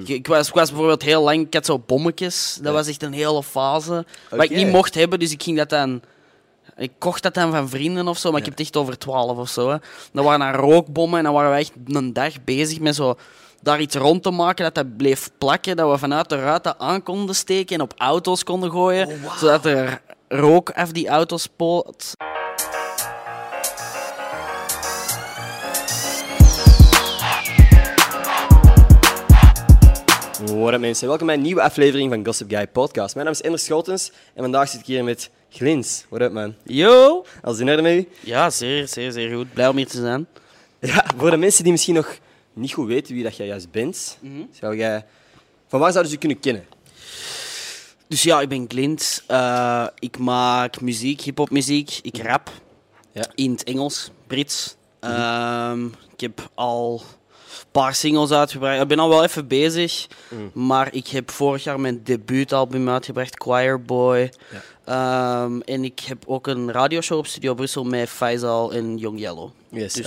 Ik, ik was, ik was bijvoorbeeld heel lang, ik had zo bommetjes. Dat was echt een hele fase. Wat ik niet mocht hebben, dus ik ging dat dan. Ik kocht dat dan van vrienden of zo, maar ik heb het echt over 12 of zo. Hè. Dat waren dan rookbommen en dan waren we echt een dag bezig met zo daar iets rond te maken dat dat bleef plakken. Dat we vanuit de ruiten aan konden steken en op auto's konden gooien. Zodat er rook af die auto's spoot. What up mensen, welkom bij een nieuwe aflevering van Gossip Guy Podcast. Mijn naam is Ender Schotens en vandaag zit ik hier met Glins. What up man? Yo! Alles in orde met u? Ja, zeer, zeer, zeer goed. Blij om hier te zijn. Ja, voor de mensen die misschien nog niet goed weten wie dat jij juist bent, zou jij... Van waar zouden ze je kunnen kennen? Dus ja, ik ben Clint. Eh, ik maak muziek, hip-hop muziek. Ik rap Ja. in het Engels, Brits. Ehm, ik heb al paar singles uitgebracht. Ik ben al wel even bezig, maar ik heb vorig jaar mijn debuutalbum uitgebracht, Choir Boy. Ehm, en ik heb ook een radioshow op Studio Brussel met Faisal en Young Yellow. Yes, Dus?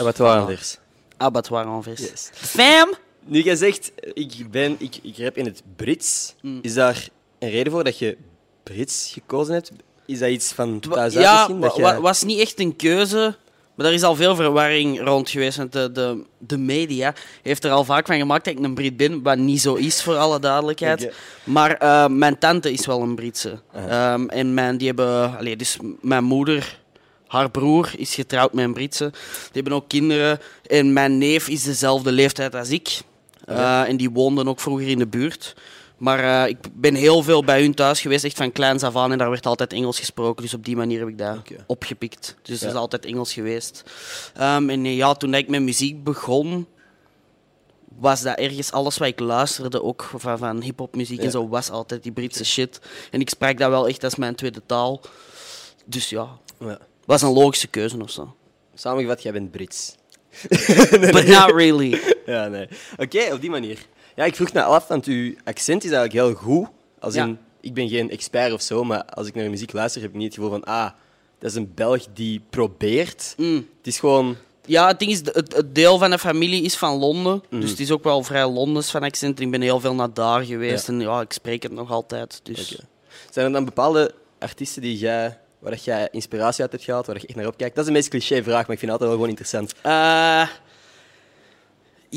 Abattoir en vers. Yes. Fam! Nu, jij zegt, ik, ben, ik, ik rap in het Brits. Is daar een reden voor dat je Brits gekozen hebt? Is dat iets van thuis uit ja, misschien? Dat wa- jij- wa- was niet echt een keuze. Maar er is al veel verwarring rond geweest. Want de, de, de media heeft er al vaak van gemaakt dat ik een Brit ben. Wat niet zo is, voor alle duidelijkheid. Maar eh, mijn tante is wel een Britse. Ehm, en mijn, die hebben... Dus mijn moeder... Haar broer is getrouwd met een Britse. Die hebben ook kinderen. En mijn neef is dezelfde leeftijd als ik. Eh, en die woonden ook vroeger in de buurt. Maar eh, ik ben heel veel bij hun thuis geweest, echt van kleins af aan. En daar werd altijd Engels gesproken. Dus op die manier heb ik dat opgepikt. Dus Ja. het is altijd Engels geweest. Ehm, en eh, ja, toen ik met muziek begon, was dat ergens alles wat ik luisterde, ook van, van hip-hop muziek Ja. en zo, was altijd die Britse shit. En ik sprak dat wel echt als mijn tweede taal. Dus ja, Ja. was een logische keuze of zo. Samengevat, jij bent Brits. But not really. Ja, nee. Oké, op die manier. Ja, ik vroeg me af, want uw accent is eigenlijk heel goed. Als Ja. ik ben geen expert of zo, maar als ik naar muziek luister, heb ik niet het gevoel van, ah, dat is een Belg die probeert. Mm. Het is gewoon... Ja, het ding is, het, het deel van de familie is van Londen. Mhm. Dus het is ook wel vrij Londens van accent. Ik ben heel veel naar daar geweest en ja, ik spreek het nog altijd. Dus. Zijn er dan bepaalde artiesten die jij, waar dat jij inspiratie uit hebt gehaald, waar je echt naar opkijkt? Dat is een meest cliché vraag, maar ik vind het altijd wel gewoon interessant. Eh,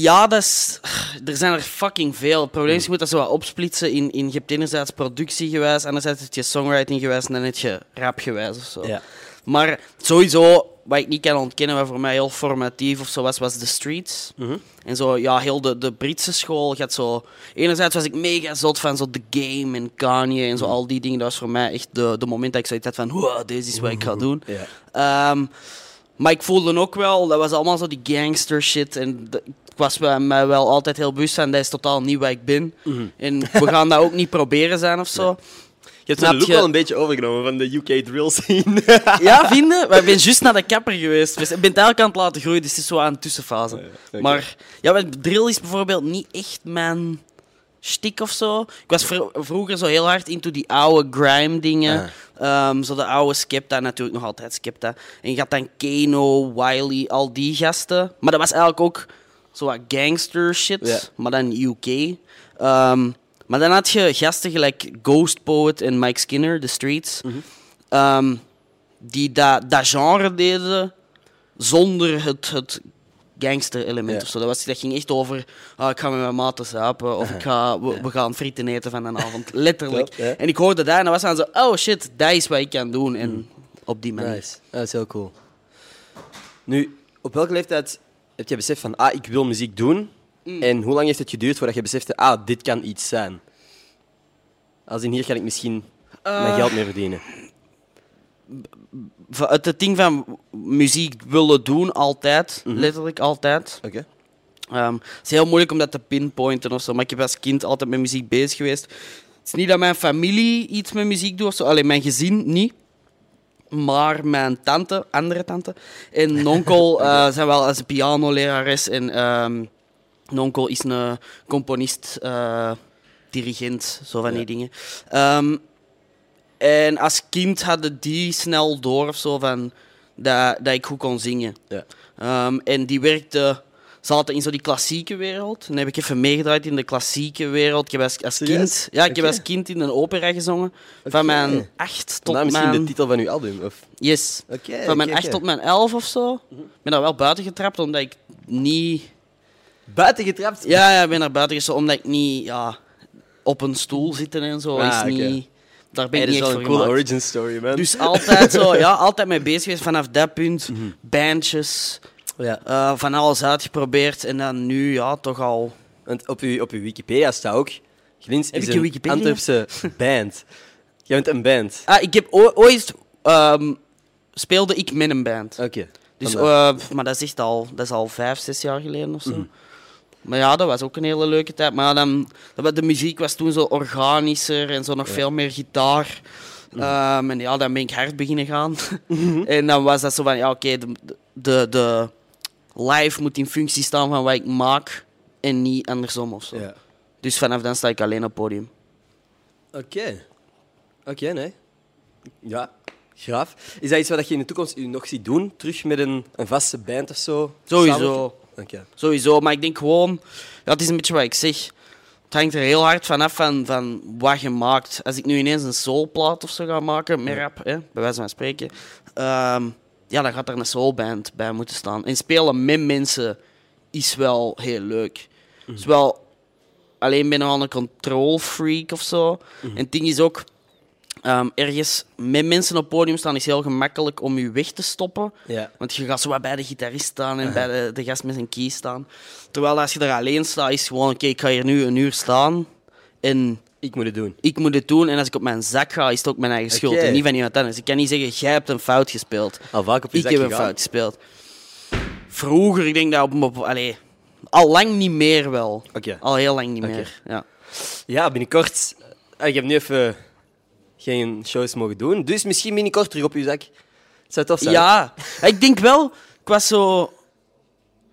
ja, dat is, er zijn er fucking veel. Het probleem is, je moet dat zo wat opsplitsen in, in je hebt enerzijds productiegewijs, anderzijds heb je songwritinggewijs en dan heb je rapgewijs of zo. Ja. Maar sowieso, wat ik niet kan ontkennen, wat voor mij heel formatief of zo was, was The Streets. En zo, ja, heel de, de Britse school gaat zo... Enerzijds was ik mega zot van zo The Game en Kanye en zo, al die dingen. Dat was voor mij echt de, de moment dat ik zoiets had van, wow, deze is wat ik ga doen. Ja. Ehm, maar ik voelde ook wel, dat was allemaal zo die gangster shit. En de- ik was bij mij wel altijd heel bewust van, dat is totaal niet wat ik ben. En we gaan dat ook niet proberen zijn of zo. Je hebt look wel een beetje overgenomen van de UK drill scene. Ja, vinden? Maar ik ben juist naar de kapper geweest. Dus Ik ben het eigenlijk aan het laten groeien, dus het is zo aan een tussenfase. Maar ja, drill is bijvoorbeeld niet echt mijn shtick of zo. Ik was vro- vroeger zo heel hard into die oude grime dingen. Ehm, zo de oude Skepta, natuurlijk nog altijd Skepta. En je had dan Kano, Wiley, al die gasten. Maar dat was eigenlijk ook zo wat gangster shit, Ja. maar dan UK. Ehm, maar dan had je gasten gelijk Ghost Poet en Mike Skinner, The Streets. Ehm, die dat, dat genre deden zonder het, het gangster-element Ja. of zo. Dat, was, dat ging echt over, ah, ik ga met mijn maten zuipen of ik ga, we, we gaan frieten eten van een avond. Letterlijk. En ik hoorde dat en dan was dan zo, oh shit, dat is wat ik kan doen. En op die manier. Nice. Dat is heel cool. Nu, op welke leeftijd heb je beseft van, ah, ik wil muziek doen? En hoe lang heeft het geduurd voordat je besefte, ah, dit kan iets zijn? Als in hier kan ik misschien mijn geld mee verdienen. Het, ding van muziek willen doen, altijd. Letterlijk altijd. Oké. Ehm, het is heel moeilijk om dat te pinpointen of zo, maar ik heb als kind altijd met muziek bezig geweest. Het is niet dat mijn familie iets met muziek doet of zo, alleen mijn gezin niet. Maar mijn tante, andere tante, en een onkel eh, zijn wel als pianolerares. En ehm een onkel is een componist, eh, dirigent, zo van die Ja. dingen. Ehm, en als kind hadden die snel door of zo van dat, dat ik goed kon zingen. Ja. Ehm, en die werkte, zaten in zo die klassieke wereld. En dan heb ik even meegedraaid in de klassieke wereld. Ik heb als, kind, ja, ik heb Oké. als kind in een opera gezongen. Van mijn acht tot Vandaar misschien mijn... de titel van uw album. Of... Yes. Van mijn oké, 8 oké. tot mijn 11 of zo. Ik ben daar wel buiten getrapt omdat ik niet. Buiten getrapt? Ja, ja, ik ben naar buiten gestopt omdat ik niet. Ja, op een stoel zitten en zo Ah, is niet. Daar ben Hey, ik dat is niet echt voor een cool origin story, man. Dus altijd zo, ja, altijd mee bezig geweest vanaf dat punt. Mhm. Bandjes, ja. eh, van alles uitgeprobeerd en dan nu, ja, toch al. Want op uw, op uw Wikipedia staat ook... Glins Heb is een Wikipedia? Antwerpse band. Jij bent een band. Ah, ik heb ooit. ehm, speelde ik met een band. Oké. Dus, eh, maar dat is echt al, dat is al vijf, zes jaar geleden of zo. Mhm. Maar ja, dat was ook een hele leuke tijd. Maar dan, de muziek was toen zo organischer en zo nog veel meer gitaar. Mhm. Ehm, en ja, dan ben ik hard beginnen gaan. en dan was dat zo van, ja oké, de, de, de live moet in functie staan van wat ik maak en niet andersom of zo. Ja. Dus vanaf dan sta ik alleen op podium. Oké. Oké, nee. Ja, graaf. Is dat iets wat je in de toekomst u nog ziet doen? Terug met een, een vaste band of zo? Sowieso. Oké. Sowieso, maar ik denk gewoon, het is een beetje wat ik zeg. Het hangt er heel hard vanaf van, van wat je maakt. Als ik nu ineens een soulplaat of zo ga maken, met rap, hè, bij wijze van spreken, ehm, ja, dan gaat er een soulband bij moeten staan. En spelen met mensen is wel heel leuk. Wel, alleen ben ik wel een control freak of zo. En het ding is ook, ehm, ergens met mensen op het podium staan is heel gemakkelijk om je weg te stoppen. Want je gaat zo wat bij de gitarist staan en bij de, de gast met zijn key staan. Terwijl als je er alleen staat, is gewoon, oké, ik ga hier nu een uur staan en Ik moet het doen. ik moet het doen. En als ik op mijn zak ga, is het ook mijn eigen schuld en niet van iemand anders. Ik kan niet zeggen, jij hebt een fout gespeeld. Al vaak op je Ik zak heb een fout gespeeld. Vroeger, ik denk dat op... op allee, al lang niet meer wel. Al heel lang niet meer. Ja. Ja, binnenkort... Ah, Ik heb nu even geen shows mogen doen, dus misschien binnenkort terug op uw zak. Het zou tof zijn. Ja, ik denk wel. Ik was zo.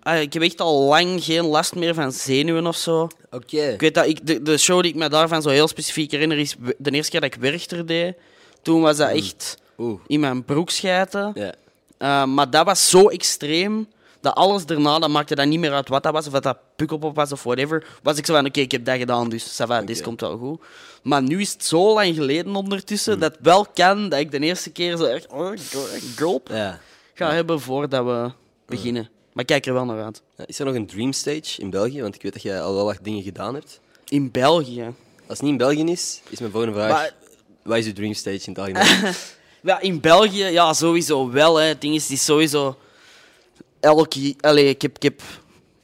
Ah, Ik heb echt al lang geen last meer van zenuwen of zo. Oké. Ik weet dat ik, de, de show die ik me daarvan zo heel specifiek herinner is de eerste keer dat ik Werchter deed. Toen was dat echt Oeh. in mijn broek schijten. Ja. Uh, maar dat was zo extreem dat alles daarna, dat maakte dat niet meer uit wat dat was, of dat dat pukkelpop was of whatever. Was ik zo van, oké, ik heb dat gedaan, dus ça va, dit komt wel goed. Maar nu is het zo lang geleden ondertussen dat het wel kan dat ik de eerste keer zo echt oh, gulp Ja. ga hebben voordat we beginnen. Maar ik kijk er wel naar uit. Ja, Is er nog een dream stage in België? Want ik weet dat jij al wel wat dingen gedaan hebt. In België. Als het niet in België is, is mijn volgende vraag... Maar- Wat is uw dream stage in het algemeen? Ja, in België, ja, sowieso wel. Hè. Het ding is, is sowieso... Elke... Allee, ik heb, ik heb een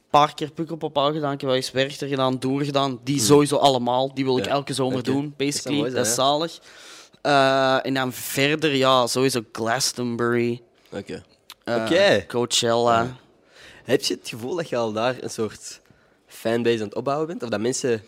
paar keer Pukkelpop al gedaan. Ik heb wel eens Werchter gedaan, Doer gedaan. Die sowieso allemaal. Die wil ik Hmm. Ja. elke zomer doen, basically. Dat, is zalig. Eh, en dan verder, ja, sowieso Glastonbury. Oké. eh, Oké. Coachella. Heb je het gevoel dat je al daar een soort fanbase aan het opbouwen bent? Of dat mensen...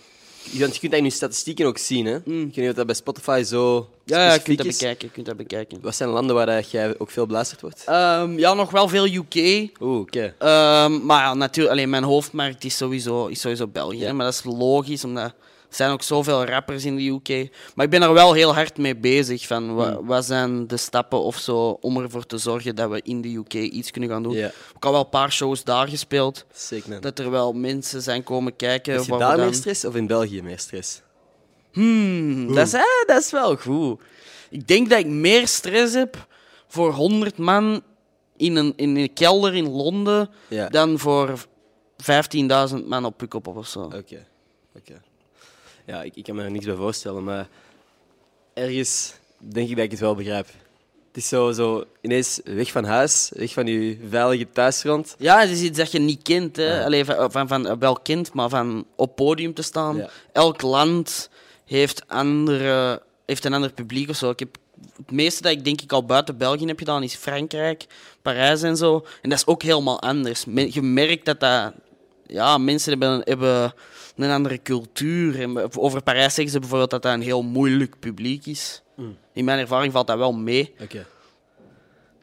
Want je kunt dat in je statistieken ook zien, hè? Ik weet niet of dat bij Spotify zo. Ja, ja, je kunt dat is. bekijken. Je kunt dat bekijken. Wat zijn landen waar dat jij ook veel beluisterd wordt? Ehm, ja, nog wel veel UK. Oeh, oké. Ehm, maar ja, natuurlijk, alleen mijn hoofdmarkt is sowieso, is sowieso België. Hè, Maar dat is logisch, omdat zijn ook zoveel rappers in de UK. Maar ik ben er wel heel hard mee bezig. Van wa- Hmm. wat zijn de stappen of zo om ervoor te zorgen dat we in de UK iets kunnen gaan doen. Ja. Ik heb al wel een paar shows daar gespeeld. Sick, man. Dat er wel mensen zijn komen kijken. Heb je daar dan- meer stress of in België meer stress? Hmm, dat, is, eh, dat is wel goed. Ik denk dat ik meer stress heb voor 100 man in een, in een kelder in Londen Ja. dan voor 15.000 man op Pukkelpop of zo. Oké. Oké. Ja, ik, ik kan me er niks bij voorstellen, maar ergens denk ik dat ik het wel begrijp. Het is zo, zo ineens weg van huis, weg van je veilige thuisgrond. Ja, het is iets dat je niet kent. Hè. Ja. Allee, van, van, van, wel kent, maar van op podium te staan. Ja. Elk land heeft, andere, heeft een ander publiek of zo. Ik heb, het meeste dat ik denk ik al buiten België heb gedaan is Frankrijk, Parijs en zo. En dat is ook helemaal anders. Je merkt dat dat ja, mensen hebben, hebben een andere cultuur. En over Parijs zeggen ze bijvoorbeeld dat dat een heel moeilijk publiek is. In mijn ervaring valt dat wel mee. Oké.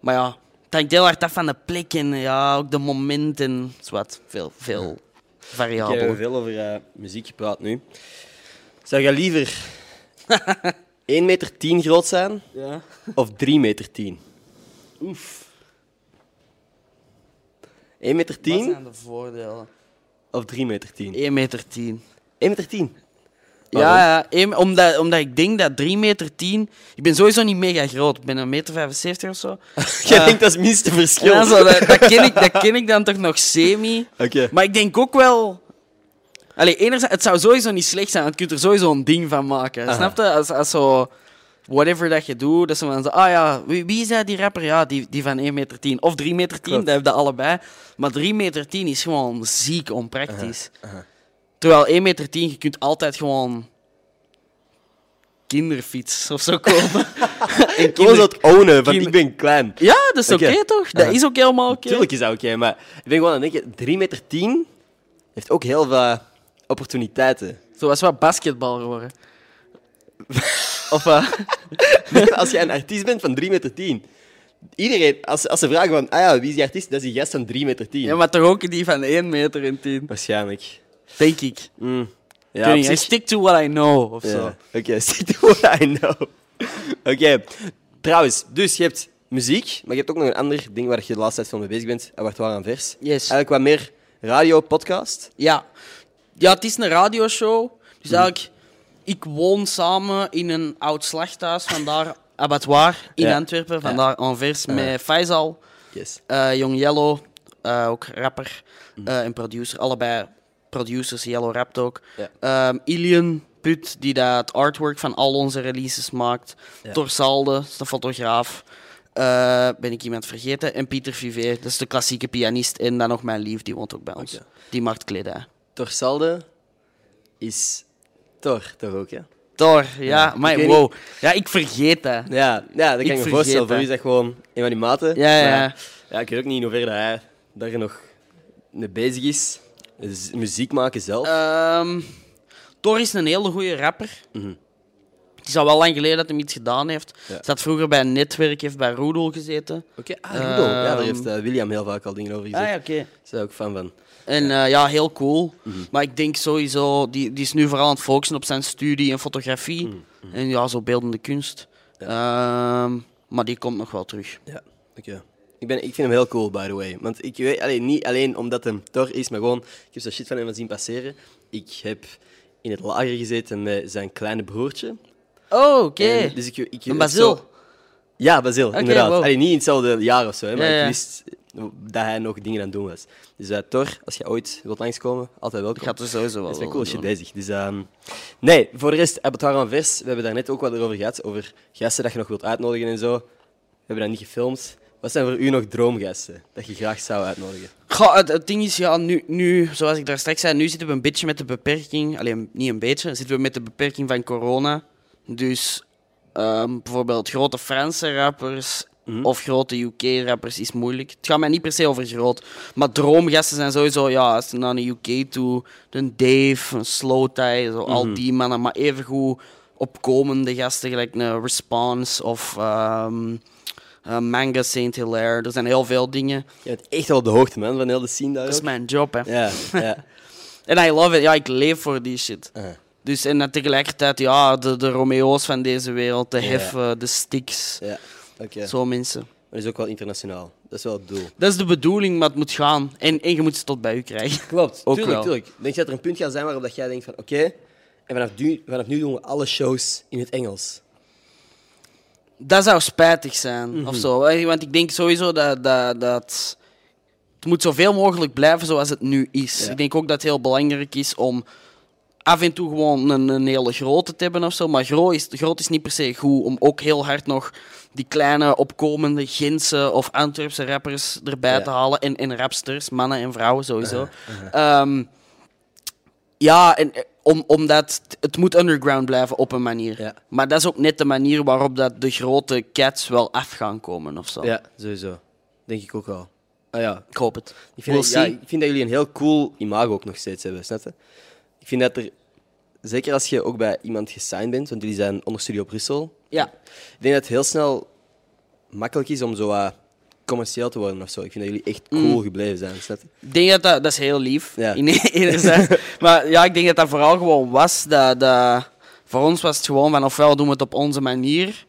Maar ja, het hangt heel hard af van de plek en ja, ook de moment en zwart. Veel, veel Ik variabelen. heb veel over eh, muziek gepraat nu. Zou je liever 1 meter 10 groot zijn Ja. of 3 meter 10? Oef. 1 meter Wat 10 zijn de voordelen? Of 3 meter 10? 1 meter 10. 1 meter 10? Ja, ja omdat, omdat ik denk dat 3 meter 10... Ik ben sowieso niet mega groot. Ik ben een meter 75 of zo. Jij Eh, denkt dat is het minste verschil. zo, dat, dat, ken ik, dat ken ik dan toch nog semi. Oké. Maar ik denk ook wel... Allee, enerzijds, het zou sowieso niet slecht zijn, want je kunt er sowieso een ding van maken. Aha. Snap je? Als, als zo... Whatever dat je doet, dat ze van zo... Ah ja, wie, wie is dat, die rapper? Ja, die, die van 1 meter 10. Of 3 meter 10, Klopt. dat heb je allebei. Maar 3 meter 10 is gewoon ziek onpraktisch. aha. Terwijl 1 meter 10, je kunt altijd gewoon... Kinderfiets of zo kopen. en zo het ownen kinder- ik ben klein. Ja, dat is oké toch? Dat Ja. is ook helemaal oké. Tuurlijk is dat oké, maar ik ben gewoon aan het denken, 3 meter 10 heeft ook heel veel opportuniteiten. Zoals wat basketbal geworden. of eh, als je een artiest bent van 3 meter 10, iedereen, als, als ze vragen van, ah ja, wie is die artiest? Dat is die gast van 3 meter 10. ja, maar toch ook die van 1 meter en 10. Waarschijnlijk. Denk ik. Mm. Ik Ja, weet op niet, I zich- stick to what I know of Ja. zo. Oké, stick to what I know. Oké, trouwens, dus je hebt muziek, maar je hebt ook nog een ander ding waar je de laatste tijd veel mee bezig bent, Abattoir aan vers. Yes. Eigenlijk wat meer radio, podcast. Ja. ja, het is een radioshow. Dus eigenlijk, ik woon samen in een oud slachthuis, vandaar abattoir in Ja. Antwerpen, vandaar Anvers, met Faisal, Yes. eh Young Yellow, eh, ook rapper eh, en producer. Allebei producers, Yellow rapt ook. Ja. Ehm, Ilian Put, die dat het artwork van al onze releases maakt. Ja. Torsalde, de fotograaf. Ben ik iemand vergeten? En Pieter Vivé, dat is de klassieke pianist. En dan nog mijn lief, die woont ook bij ons. Die maakt kledij. Torsalde is Tor, toch ook, ja? Thor, ja. ik Maar wow. Ja, ik vergeet dat. Ja, ja dat kan Ik me voorstellen. Voor u is dat gewoon een van die maten. Ja, ja. Maar ja, ik weet ook niet in hoeverre dat hij daar nog mee bezig is. Dus muziek maken zelf. Ehm Thor is een hele goede rapper. Mhm. Het is al wel lang geleden dat hij iets gedaan heeft. Ja. Zat vroeger bij een netwerk, heeft bij Roedel gezeten. Oké, ah, ja, daar ehm, heeft eh, William heel vaak al dingen over gezegd. Ah ja, oké. Daar ben ik ook fan van. En eh, ja, heel cool. Mhm. Maar ik denk sowieso, die, die is nu vooral aan het focussen op zijn studie en fotografie. Mhm, En ja, zo beeldende kunst. Ehm, maar die komt nog wel terug. Ja, oké. Ik, ben, ik vind hem heel cool, by the way. Want ik weet, allee, niet alleen omdat hem Thor is, maar gewoon, ik heb zo shit van hem zien passeren. Ik heb in het lager gezeten met zijn kleine broertje. Oh, oké. En Dus ik, ik, Basil. zo- Ja, Basil, inderdaad. wow. Allee, niet in hetzelfde jaar of zo, hè, maar Ja, ja. ik wist dat hij nog dingen aan het doen was. Dus uh, Thor, als je ooit wilt langskomen, altijd welkom. Ik ga er sowieso wel Dat is cool shit doen. bezig. Dus, ehm, nee, voor de rest, Abattoir aan vers. We hebben daar net ook wat over gehad. Over gasten dat je nog wilt uitnodigen en zo. We hebben dat niet gefilmd. Wat zijn voor u nog droomgasten dat je graag zou uitnodigen? Goh, het, het ding is, ja, nu, nu, zoals ik daar straks zei, nu zitten we een beetje met de beperking. Alleen niet een beetje, zitten we met de beperking van corona. Dus ehm, bijvoorbeeld grote Franse rappers Mhm. of grote UK-rappers is moeilijk. Het gaat mij niet per se over groot. Maar droomgasten zijn sowieso, ja, als je naar de UK toe, een Dave, een Slowthai, zo, al Mhm. die mannen. Maar evengoed opkomende gasten, gelijk een Response of eh, Manga Saint Hilaire. Er zijn heel veel dingen. Je bent echt wel op de hoogte, man, van heel de scene daar Dat is mijn job, hè. Ja, ja. En I love it. Ja, ik leef voor die shit. Uh, Dus en dan tegelijkertijd, ja, de, de Romeo's van deze wereld, de. Heffen, de Sticks. ja, oké. Zo mensen. Maar dat is ook wel internationaal. Dat is wel het doel. Dat is de bedoeling, maar het moet gaan. En, en je moet ze tot bij u krijgen. Klopt, Ook tuurlijk, wel. tuurlijk. Denk je dat er een punt gaat zijn waarop dat jij denkt van oké, en vanaf nu, vanaf nu doen we alle shows in het Engels. Dat zou spijtig zijn, Mhm. of zo. Eh, Want ik denk sowieso dat, dat, dat... Het moet zoveel mogelijk blijven zoals het nu is. Ja. Ik denk ook dat het heel belangrijk is om af en toe gewoon een, een hele grote te hebben of zo. Maar groot is, groot is niet per se goed. Om ook heel hard nog die kleine opkomende Gentse of Antwerpse rappers erbij Ja. te halen. En, en rapsters, mannen en vrouwen sowieso. Ehm, ja, en, eh, om, omdat het- moet underground blijven op een manier. Ja. Maar dat is ook net de manier waarop dat de grote cats wel af gaan komen of zo. Ja, sowieso. Denk ik ook wel. Ah ja, Ik hoop het. Ik vind, We'll dat, ja, see. ik vind dat jullie een heel cool imago ook nog steeds hebben, snap je? Ik vind dat er, zeker als je ook bij iemand gesigned bent, want jullie zijn onder Studio Brussel, Ja. ik denk dat het heel snel makkelijk is om zo wat commercieel te worden of zo. Ik vind dat jullie echt cool gebleven zijn, snap? Ik denk dat dat, dat is heel lief. Ja. In enerzijds. maar ja, ik denk dat dat vooral gewoon was dat, dat voor ons was het gewoon van ofwel doen we het op onze manier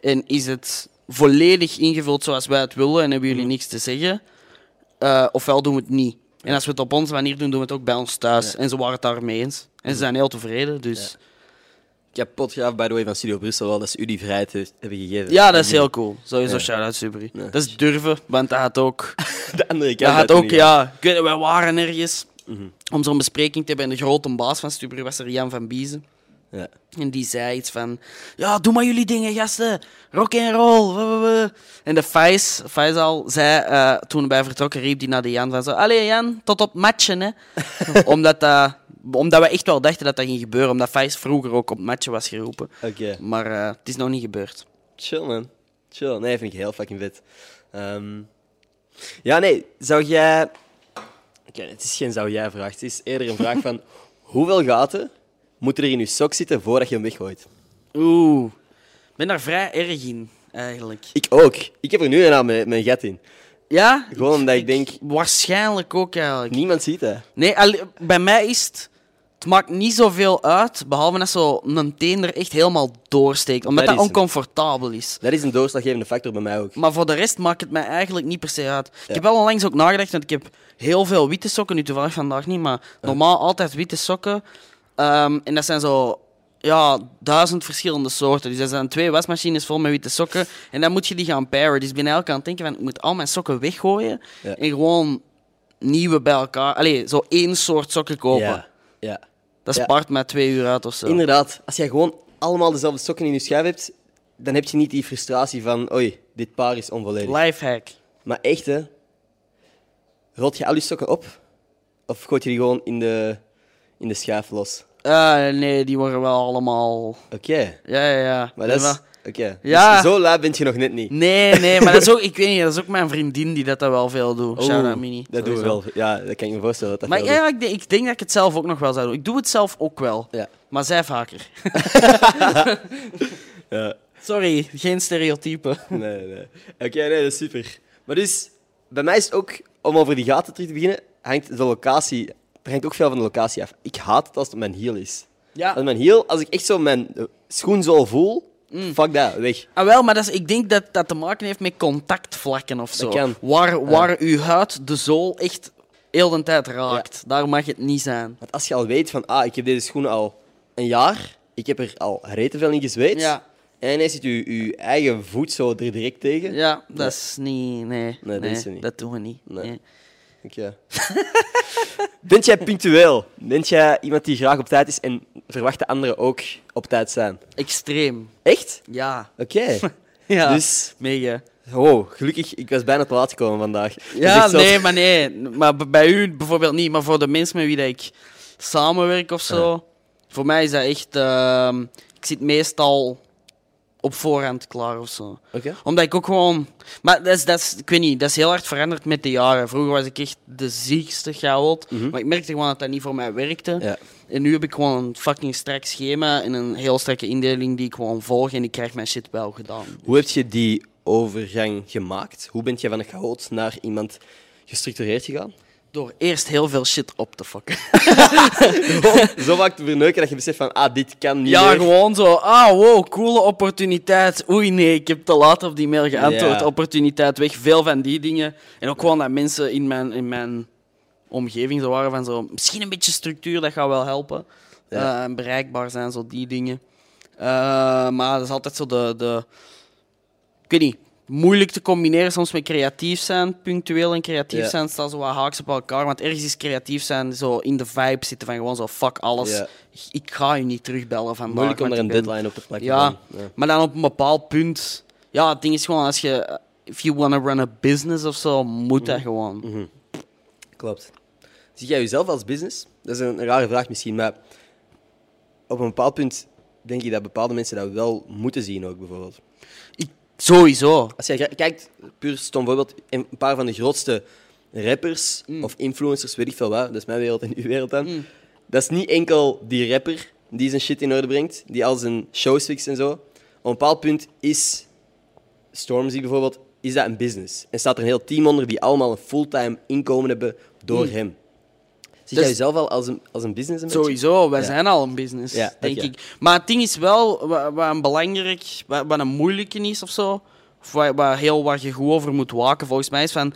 en is het volledig ingevuld zoals wij het willen en hebben jullie niks te zeggen, eh, ofwel doen we het niet. En als we het op onze manier doen, doen we het ook bij ons thuis. En ze waren het daarmee eens. En ze zijn heel tevreden, dus Ik heb Potgraaf, by the way, van Studio Brussel wel, dat ze u die vrijheid hebben gegeven. ja, dat is heel cool. Sowieso shout-out Subri. Dat is durven, want dat had ook... De andere Dat kant had uit ook, ja... Ik weet, wij waren ergens Mhm. om zo'n bespreking te hebben. En de grote baas van Stubri was er Jan van Biezen. Ja. En die zei iets van... Ja, doe maar jullie dingen, gasten. Rock and roll. wuh, wuh, wuh." En de Fais, Faisal zei... eh, toen wij vertrokken, riep hij naar de Jan van zo... Allee Jan, tot op matchen, hè. omdat, dat, omdat we echt wel dachten dat dat ging gebeuren. Omdat Fais vroeger ook op matchen was geroepen. Oké. Maar eh, het is nog niet gebeurd. Chill, man. Chill. Nee, vind ik heel fucking vet. Ehm, ja, nee. Zou jij... Oké, het is geen zou jij vraag. Het is eerder een vraag van... Hoeveel gaten moeten er in je sok zitten voordat je hem weggooit? Oeh. Ik ben daar vrij erg in, eigenlijk. Ik ook. Ik heb er nu een aan mijn, mijn gat in. Ja? Gewoon omdat ik denk... Waarschijnlijk ook, eigenlijk. Niemand ziet dat. Nee, bij mij is het... Het maakt niet zoveel uit, behalve als zo een teen er echt helemaal doorsteekt. Omdat Dat dat, is hem. oncomfortabel is. Dat is een doorslaggevende factor bij mij ook. Maar voor de rest maakt het mij eigenlijk niet per se uit. Ik heb wel onlangs ook nagedacht, want ik heb heel veel witte sokken. Nu toevallig vandaag niet, maar normaal altijd witte sokken. Ehm, en dat zijn zo... Ja, duizend verschillende soorten. Dus dat zijn twee wasmachines vol met witte sokken. En dan moet je die gaan pairen. Dus ik ben eigenlijk aan het denken van... Ik moet al mijn sokken weggooien. Ja. En gewoon nieuwe bij elkaar... Allee, zo één soort sokken kopen. Ja. ja. Dat Ja. spaart mij twee uur uit of zo. Inderdaad. Als jij gewoon allemaal dezelfde sokken in je schuif hebt, dan heb je niet die frustratie van... Oei, dit paar is onvolledig. Lifehack. Maar echt, hè. Rolt je al je sokken op? Of gooit je die gewoon in de, in de schuif los? Ah, nee, die worden wel allemaal... Oké. Ja, ja, ja. Maar dat is... Ja. Oké. Ja. Dus zo laat bent je nog net niet. Nee, nee, maar dat is ook... Ik weet niet, dat is ook mijn vriendin die dat, dat wel veel doet. Shout out Oeh, Mini. Dat doen we wel. Ja, dat kan ik me voorstellen. Dat dat Maar ja, ik denk, ik denk dat ik het zelf ook nog wel zou doen. Ik doe het zelf ook wel. Ja. Maar zij vaker. ja. Sorry, geen stereotypen. Nee, nee. Oké, nee, dat is super. Maar dus, bij mij is het ook, om over die gaten terug te beginnen, hangt de locatie... Hangt ook veel van de locatie af. Ik haat het als het op mijn hiel is. Ja. Als mijn hiel, als ik echt zo mijn eh, schoenzool voel, Mm. fuck dat, weg. Ah, wel, maar dat is, ik denk dat dat te maken heeft met contactvlakken of zo. Kan. Waar, waar uw huid de zool echt heel de tijd raakt. Daar mag het niet zijn. Want als je al weet van, ah, ik heb deze schoenen al een jaar, ik heb er al rete veel in gezweet, Ja. en ineens zit je je eigen voet zo er direct tegen. Ja, dat is niet... Nee, Nee, dat nee, dat doen we niet. Nee. Nee. Oké. Bent jij punctueel? Bent jij iemand die graag op tijd is en verwacht de anderen ook op tijd zijn? Extreem. Echt? Ja. Oké. Ja. Dus, Mega. oh, gelukkig, ik was bijna te laat gekomen vandaag. Dat is Ja, echt zo- nee, maar nee. Maar b- bij u bijvoorbeeld niet. Maar voor de mensen met wie dat ik samenwerk of zo, voor mij is dat echt. ehm, ik zit meestal op voorhand klaar of zo. Omdat ik ook gewoon. Maar dat is, dat is, ik weet niet, dat is heel hard veranderd met de jaren. Vroeger was ik echt de ziekste chaot. Maar ik merkte gewoon dat dat niet voor mij werkte. Ja. En nu heb ik gewoon een fucking strak schema en een heel strakke indeling die ik gewoon volg en ik krijg mijn shit wel gedaan. Hoe heb je die overgang gemaakt? Hoe ben je van een chaot naar iemand gestructureerd gegaan? Door eerst heel veel shit op te fucken. Zo vaak te verneuken dat je beseft van, ah, dit kan niet Ja, meer. gewoon zo. Ah, wow, coole opportuniteit. Oei, nee, ik heb te laat op die mail geantwoord. Ja. Opportuniteit weg. Veel van die dingen. En ook gewoon dat mensen in mijn, in mijn omgeving zo waren van zo... Misschien een beetje structuur, dat gaat wel helpen. Ja. Eh, en bereikbaar zijn, zo die dingen. Eh, maar dat is altijd zo de, de... Ik weet niet. Moeilijk te combineren soms met creatief zijn. Punctueel en creatief zijn staan zo wat haaks op elkaar. Want ergens is creatief zijn zo in de vibe zitten van gewoon zo fuck alles. Ik ga je niet terugbellen vandaag. Moeilijk om er een ik ben- deadline op te plakken. Ja, maar dan op een bepaald punt... Ja, het ding is gewoon, als je... If you want to run a business of zo, moet dat gewoon. Klopt. Zie jij jezelf als business? Dat is een rare vraag misschien, maar op een bepaald punt denk je dat bepaalde mensen dat wel moeten zien ook, bijvoorbeeld. Sowieso. Als je kijkt, puur stom voorbeeld, een paar van de grootste rappers Mm. of influencers, weet ik veel wat, dat is mijn wereld en uw wereld dan. Dat is niet enkel die rapper die zijn shit in orde brengt, die al zijn shows fixt en zo. Op een bepaald punt is Stormzy bijvoorbeeld, is dat een business. En staat er een heel team onder die allemaal een fulltime inkomen hebben door hem. Zie jij Dus- jezelf al als een, als een business? Een beetje? Sowieso, wij Ja. zijn al een business, Ja, denk ik. Maar het ding is wel, wat, wat een belangrijk, wat, wat een moeilijke is of zo, of wat, wat heel waar je goed over moet waken, volgens mij is van,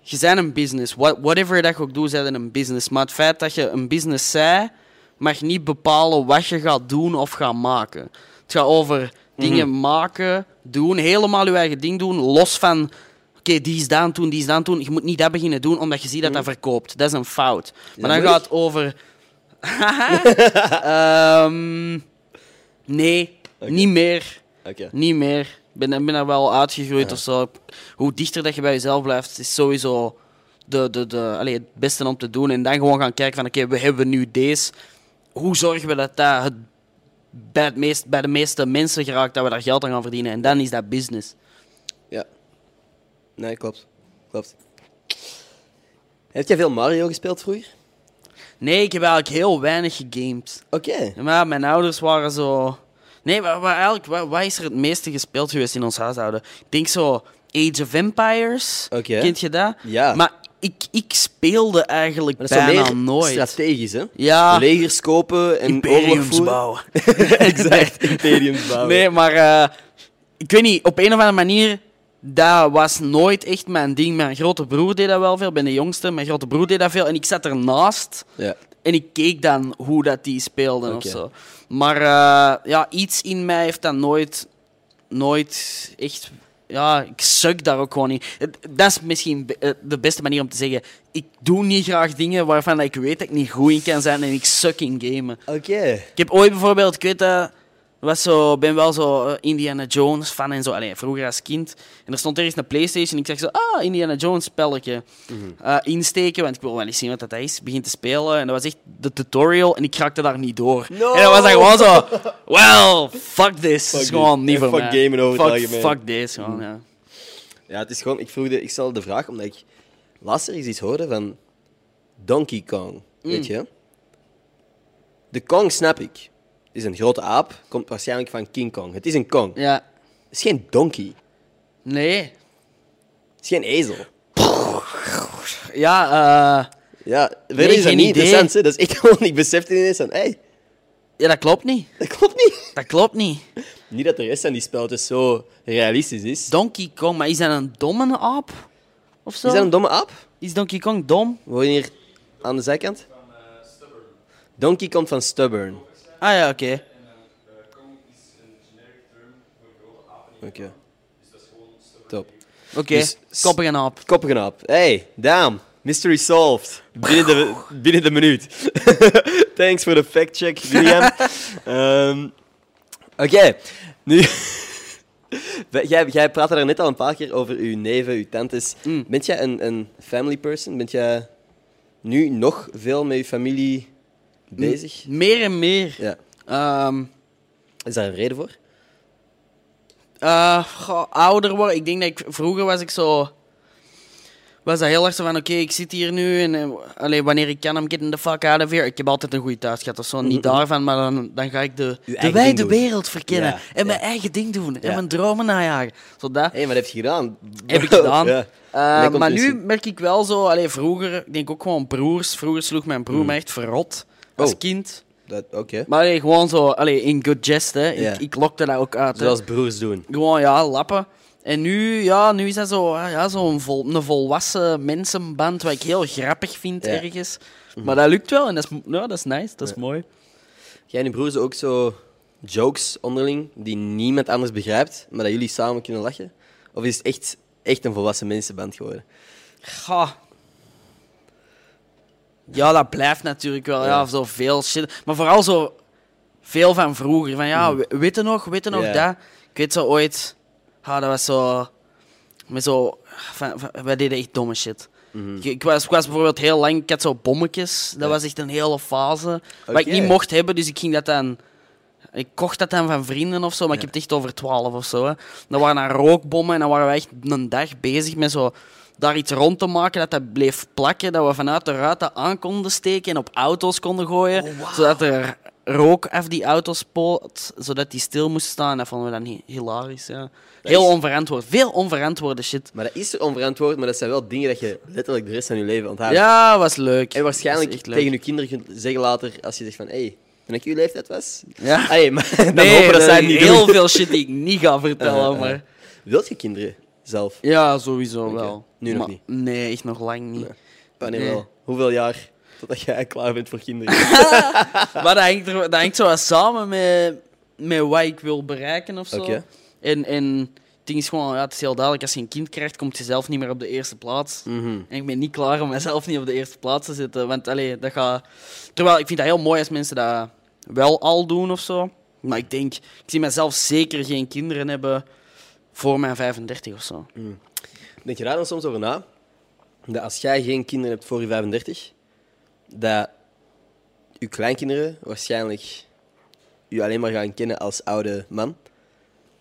je bent een business. What, whatever dat je ook doet, zijn een business. Maar het feit dat je een business zij, mag niet bepalen wat je gaat doen of gaat maken. Het gaat over dingen maken, doen, helemaal je eigen ding doen, los van... Oké, die is daan doen, die is daan doen. Je moet niet dat beginnen doen omdat je ziet dat dat verkoopt. Dat is een fout. Maar dan gaat het over Ehm, nee, niet meer. Oké. Niet meer. Ik ben, ben er wel uitgegroeid of zo. Hoe dichter dat je bij jezelf blijft, is sowieso de, de, de, allee, het beste om te doen. En dan gewoon gaan kijken van, oké, we hebben nu deze. Hoe zorgen we dat dat het bij, het meest, bij de meeste mensen geraakt, dat we daar geld aan gaan verdienen. En dan is dat business. Nee, klopt. Klopt. Heb jij veel Mario gespeeld vroeger? Nee, ik heb eigenlijk heel weinig gegamed. Oké. Maar mijn ouders waren zo. Nee, maar, maar eigenlijk, wat, wat is er het meeste gespeeld geweest in ons huishouden? Ik denk zo Age of Empires. Oké. Kent je dat? Ja. Maar ik, ik speelde eigenlijk dat bijna nooit. strategisch, hè? Ja. Legers kopen en Imperiums bouwen. exact, imperiums bouwen. Nee, maar eh, ik weet niet, op een of andere manier, dat was nooit echt mijn ding. Mijn grote broer deed dat wel veel, ik ben de jongste. Mijn grote broer deed dat veel en ik zat ernaast. Ja. En ik keek dan hoe dat die speelden Oké. of zo. Maar eh, ja, iets in mij heeft dat nooit, nooit echt. Ja, ik suk daar ook gewoon in. Dat is misschien eh, de beste manier om te zeggen. Ik doe niet graag dingen waarvan ik weet dat ik niet goed in kan zijn en ik suk in gamen. Oké. Ik heb ooit bijvoorbeeld, ik weet dat, was zo, ben wel zo eh, Indiana Jones fan en zo. Allee, vroeger als kind. En er stond ergens een Playstation en ik zeg zo, ah, Indiana Jones spelletje. Eh, insteken, want ik wil wel eens zien wat dat is. Begin te spelen en dat was echt de tutorial en ik raakte daar niet door. No! En dan was dat gewoon zo, well, fuck this. Het is Fuck gewoon niet En voor fuck mij. gamen over het fuck, algemeen. fuck this, gewoon, ja. Ja, het is gewoon... Ik, vroeg de, ik stelde de vraag omdat ik laatst ergens iets hoorde van Donkey Kong. Weet je? De Kong snap ik. Het is een grote aap. Komt waarschijnlijk van King Kong. Het is een Kong. Ja, Het is geen donkey. Het nee. is geen ezel. Ja, eh, Ja, verder Nee, is dat geen niet idee. interessant. Hè? Dat is echt gewoon... Ik besefte ineens van... Hé, ja, dat klopt niet. dat klopt niet. Dat klopt niet. Niet dat de rest van die spelletjes zo realistisch is. Donkey Kong, maar is dat een domme aap? Of zo? Is dat een domme aap? Is Donkey Kong dom? We wonen hier aan de zijkant. Donkey komt van stubborn. Ah ja, oké. Oké. Top. Oké, Dus- koppige aap. Koppige aap. Hey, damn. Mystery solved. Binnen de, binnen de minuut. Thanks voor de fact check, William. Ehm, Oké, nu. jij, jij praatte daar net al een paar keer over uw neven, uw tantes. Mm. Bent jij een, een family person? Bent jij nu nog veel met je familie bezig? Meer en meer. Ja. Ehm, Is daar een reden voor? goh, ouder worden. Ik denk dat ik... Vroeger was ik zo... Was dat heel erg zo van, oké, ik zit hier nu en allee, wanneer ik kan, I'm getting the fuck out of here. Ik heb altijd een goede thuis gehad of zo. Niet daarvan, maar dan, dan ga ik de, de wijde doen. wereld verkennen. Ja, en mijn ja. eigen ding doen. En mijn dromen najagen. Zodat... Hé, hey, wat heb je gedaan? Heb ik gedaan. ja. Eh, maar nu merk ik wel zo, allee, vroeger, ik denk ook gewoon broers. Vroeger sloeg mijn broer me echt verrot als Oh. kind. Dat- Oké. Maar allee, gewoon zo, allee, in good jest, hè. Ja. Ik, ik lokte dat ook uit. hè. Zoals broers doen. Gewoon, ja, lappen. En nu, ja, nu is dat zo, ah, ja, zo'n vol, een volwassen mensenband, wat ik heel grappig vind Ja. ergens. Maar dat lukt wel en dat is, ja, dat is nice, dat is mooi. Jij en je broers ook zo jokes onderling die niemand anders begrijpt, maar dat jullie samen kunnen lachen? Of is het echt, echt een volwassen mensenband geworden? Ga. Ja, dat blijft natuurlijk wel. Ja, zo veel shit. Maar vooral zo veel van vroeger. Van ja, we- weet je nog, weet je nog dat? Ik weet zo ooit. Ah, dat was zo. Met zo van, van- wij deden echt domme shit. Ik, ik was, ik was bijvoorbeeld heel lang. Ik had zo bommetjes. Dat was echt een hele fase. Wat ik Oké. niet mocht hebben, dus ik ging dat dan Ik kocht dat dan van vrienden of zo, maar ik heb het echt over 12 of zo. Hè. Dat waren dan rookbommen en dan waren we echt een dag bezig met zo daar iets rond te maken dat dat bleef plakken, dat we vanuit de ruiten aan konden steken en op auto's konden gooien, zodat er rook af die auto's spoot, zodat die stil moest staan. Dat vonden we dan hi- hilarisch. Ja. Heel is- onverantwoord. Veel onverantwoorde shit. Maar dat is onverantwoord, maar dat zijn wel dingen dat je letterlijk de rest van je leven onthoudt. Ja, was leuk. En waarschijnlijk leuk. tegen je kinderen kunt zeggen later, als je zegt van, hé, hey, toen ik uw leeftijd was... Ja. Hey, maar dan Nee, hopen dat zij niet heel doen. veel shit die ik niet ga vertellen, Eh, eh. maar... Wilt je kinderen zelf? Ja, sowieso wel. Nu nog Maar- niet? Nee, echt nog lang niet. Wanneer Nee. wel? Hoeveel jaar totdat jij klaar bent voor kinderen? Maar dat hangt, er, dat hangt zo wat samen met, met wat ik wil bereiken of zo. En, en het ding is gewoon, ja, het is heel duidelijk, als je een kind krijgt, komt je zelf niet meer op de eerste plaats. Mhm. En ik ben niet klaar om mezelf niet op de eerste plaats te zetten. Want allee, dat gaat... Terwijl ik vind dat heel mooi als mensen dat wel al doen of zo. Maar ik denk, ik zie mezelf zeker geen kinderen hebben voor mijn 35 of zo. Denk je daar dan soms over na? Dat als jij geen kinderen hebt voor je 35, dat je kleinkinderen waarschijnlijk je alleen maar gaan kennen als oude man?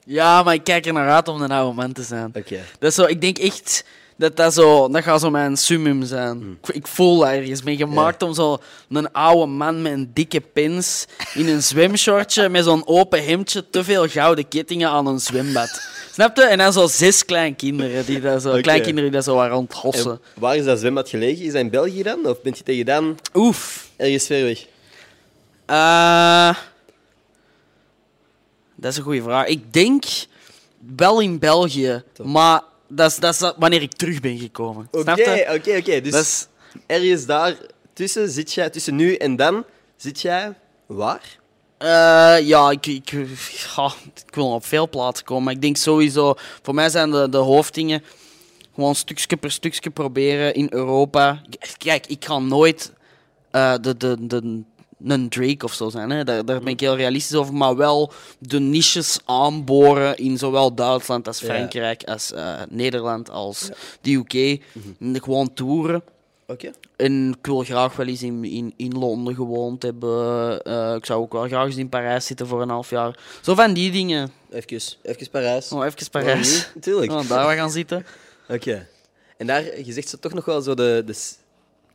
Ja, maar ik kijk er naar uit om een oude man te zijn. Oké. Dat is zo, ik denk echt dat dat zo, dat gaat zo mijn summum zijn. Ik, ik voel dat ergens. Ik ben gemaakt om zo een oude man met een dikke pins in een zwemshortje met zo'n open hemdje, te veel gouden kettingen aan een zwembad. Snap je? En dan zo zes kleinkinderen die dat zo, Oké. kleinkinderen die dat zo rondhossen. En waar is dat zwembad gelegen? Is dat in België dan? Of bent je tegen dan Oef. ergens ver weg? Eh, dat is een goede vraag. Ik denk wel in België, maar dat is, dat is wanneer ik terug ben gekomen. Oké, oké, oké. Dus is, ergens daar tussen zit jij, tussen nu en dan, zit jij waar? Eh, ja, ik, ik, ja, ik wil op veel plaatsen komen. Maar ik denk sowieso, voor mij zijn de, de hoofddingen gewoon stukje per stukje proberen in Europa. Kijk, ik ga nooit eh, de, de, de, een Drake of zo zijn. Hè. Daar, daar ben ik heel realistisch over. Maar wel de niches aanboren in zowel Duitsland als Ja. Frankrijk, als eh, Nederland, als de UK. En Gewoon toeren. Oké. En ik wil graag wel eens in, in, in Londen gewoond hebben. Eh, ik zou ook wel graag eens in Parijs zitten voor een half jaar. Zo van die dingen. Even, even Parijs. Oh, even Parijs. Natuurlijk. Oh, daar we gaan zitten. Oké. En daar, je zegt zo toch nog wel zo de, de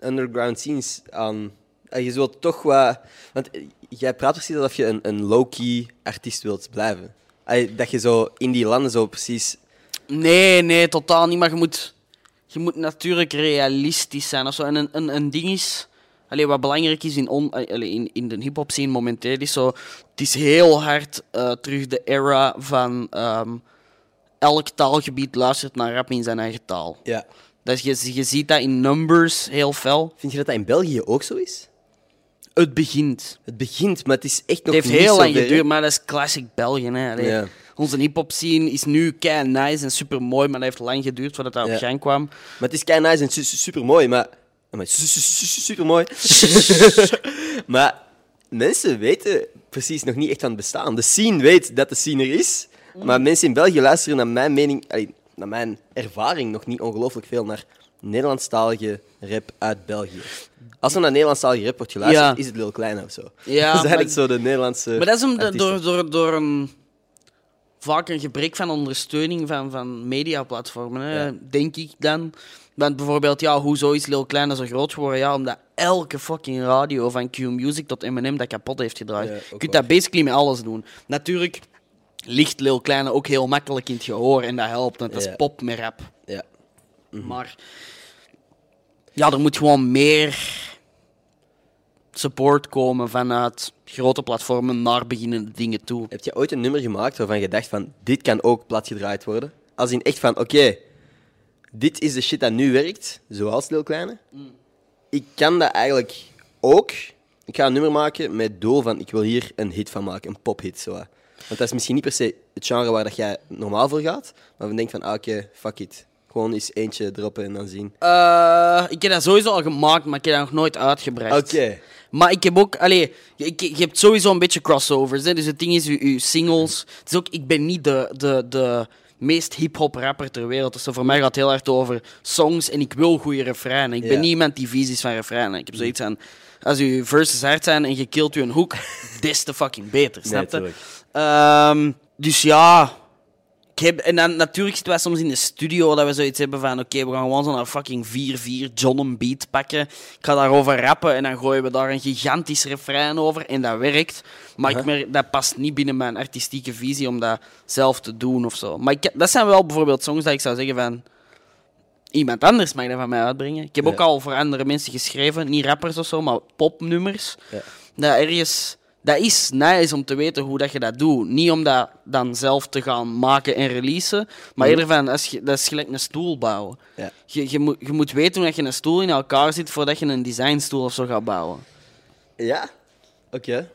underground scenes aan. En je wilt toch wat... Want eh, jij praat precies alsof je een, een low-key artiest wilt blijven. Dat je zo in die landen zo precies... Nee, nee, totaal niet. Maar je moet, je moet natuurlijk realistisch zijn. Of zo. En een, een, een ding is... Allee, wat belangrijk is in, on, allee, in, in de hip-hop scene momenteel, is zo. Het is heel hard eh, terug de era van. ehm, elk taalgebied luistert naar rap in zijn eigen taal. Ja. Dat je, je ziet dat in numbers heel fel. Vind je dat dat in België ook zo is? Het begint. Het begint, maar het is echt nog Het heeft niet heel lang geduurd, maar dat is classic België. Hè. Allee, Ja. Onze hip-hop scene is nu kei nice en super mooi, maar dat heeft lang geduurd voordat dat Ja. op gang kwam. Maar het is kei nice en super mooi, maar. Super mooi. maar mensen weten precies nog niet echt van het bestaan. De scene weet dat de scene er is, maar mensen in België luisteren naar mijn mening, allee, naar mijn ervaring, nog niet ongelooflijk veel naar Nederlandstalige rap uit België. Als er naar Nederlandstalige rap wordt geluisterd, Ja. is het Lil Kleine of zo. Ja, dat is maar- eigenlijk zo de Nederlandse. Maar dat is om de- artiesten. door, door, door een, vaak een gebrek van ondersteuning van, van mediaplatformen, hè, Ja. denk ik dan. Want bijvoorbeeld, ja, hoezo is Lil Kleine zo groot geworden? Ja, omdat elke fucking radio, van Q-Music tot Eminem, dat kapot heeft gedraaid. Ja, je kunt waar. dat basically met alles doen. Natuurlijk ligt Lil Kleine ook heel makkelijk in het gehoor en dat helpt, want dat is pop met rap. Ja. Maar ja, er moet gewoon meer support komen vanuit grote platformen naar beginnende dingen toe. Heb je ooit een nummer gemaakt waarvan je dacht van, dit kan ook platgedraaid worden? Als in echt van, oké, dit is de shit dat nu werkt, zoals Lil Kleine. Ik kan dat eigenlijk ook. Ik ga een nummer maken met het doel van, ik wil hier een hit van maken, een pophit. Zo. Want dat is misschien niet per se het genre waar dat jij normaal voor gaat, maar we denken van, ah, oké, fuck it. Gewoon eens eentje droppen en dan zien. Eh, ik heb dat sowieso al gemaakt, maar ik heb dat nog nooit uitgebracht. Oké. Maar ik heb ook, allee, je, je hebt sowieso een beetje crossovers. Hè? Dus het ding is, je, je singles. Het is ook, ik ben niet de, de, de meest hip-hop rapper ter wereld. Dus voor mij gaat het heel hard over songs en ik wil goede refreinen. Ik ben Ja. niet iemand die visies van refreinen. Ik heb zoiets aan. als je verses hard zijn en je killt je een hoek, des te fucking beter, snap je? tuurlijk. Ehm, dus ja. Ik heb, en dan natuurlijk zitten wij soms in de studio dat we zoiets hebben van oké, we gaan gewoon zo'n fucking 4-4 John een beat pakken. Ik ga daarover rappen en dan gooien we daar een gigantisch refrein over en dat werkt. Maar ik merk, dat past niet binnen mijn artistieke visie om dat zelf te doen of zo. Maar ik, dat zijn wel bijvoorbeeld songs dat ik zou zeggen van iemand anders mag dat van mij uitbrengen. Ik heb Ja. ook al voor andere mensen geschreven, niet rappers of zo, maar popnummers. Ja. Dat ergens, dat is nice om te weten hoe dat je dat doet. Niet om dat dan zelf te gaan maken en releasen, maar eerder van, als je, dat is gelijk een stoel bouwen. Ja. Je, je, moet, je moet weten hoe dat je een stoel in elkaar zit voordat je een designstoel of zo gaat bouwen. Ja? Oké.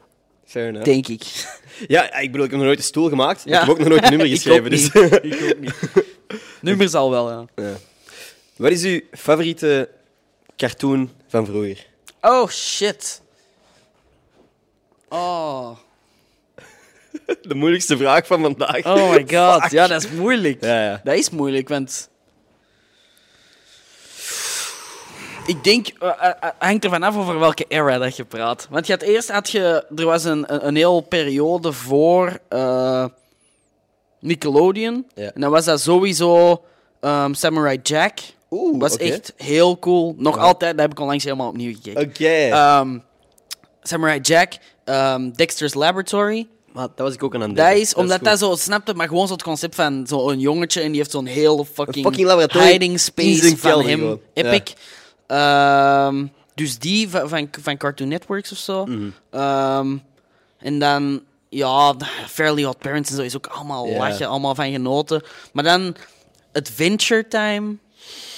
Fair enough. Denk ik. Ja, ik bedoel, ik heb nog nooit een stoel gemaakt. Ja. Ik heb ook nog nooit een nummer Ik geschreven. ook dus. ik ook niet. Nummers al wel, ja. Ja. Wat is uw favoriete cartoon van vroeger? Oh, shit. Oh. De moeilijkste vraag van vandaag. Oh my god. Ja, dat is moeilijk. Ja, ja. Dat is moeilijk, want... Ik denk, eh, hangt ervan af over welke era dat je praat. Want je had eerst had je, er was een, een, hele periode voor Nickelodeon. Ja. En dan was dat sowieso ehm, Samurai Jack. Oeh, was echt heel cool. Nog altijd, dat heb ik onlangs helemaal opnieuw gekeken. Oké. Ehm, Samurai Jack, ehm, Dexter's Laboratory. maar dat was ik ook aan het Dat is, omdat dat zo, snapte, maar gewoon zo het concept van zo'n jongetje en die heeft zo'n heel fucking, hiding in space van hem. gewoon. Epic. Ehm, dus die van, van, van Cartoon Networks of zo. Mhm. Ehm, en dan, ja, Fairly Odd Parents en zo is ook allemaal lachen, allemaal van genoten. Maar dan Adventure Time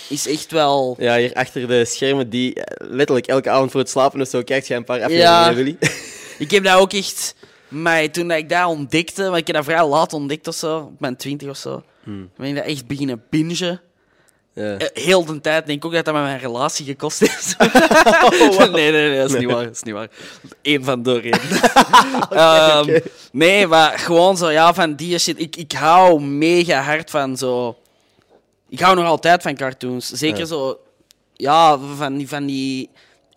is echt wel... Ja, hier achter de schermen die eh, letterlijk elke avond voor het slapen of zo kijkt je een paar afleveringen, Ja. Willy? Ik heb dat ook echt... Maar toen ik dat ontdekte, want ik heb dat vrij laat ontdekt of zo, op mijn twintig of zo, Hmm. ben ik dat echt beginnen bingen. Ja. Eh, Heel de tijd denk ik ook dat dat met mijn relatie gekost is. Oh, nee, nee, nee, dat is niet waar. Dat is niet waar. Eén van de redenen. Ehm, Nee, maar gewoon zo, ja, van die shit. Ik, ik hou mega hard van zo... Ik hou nog altijd van cartoons. Zeker Ja. zo... Ja, van die, van die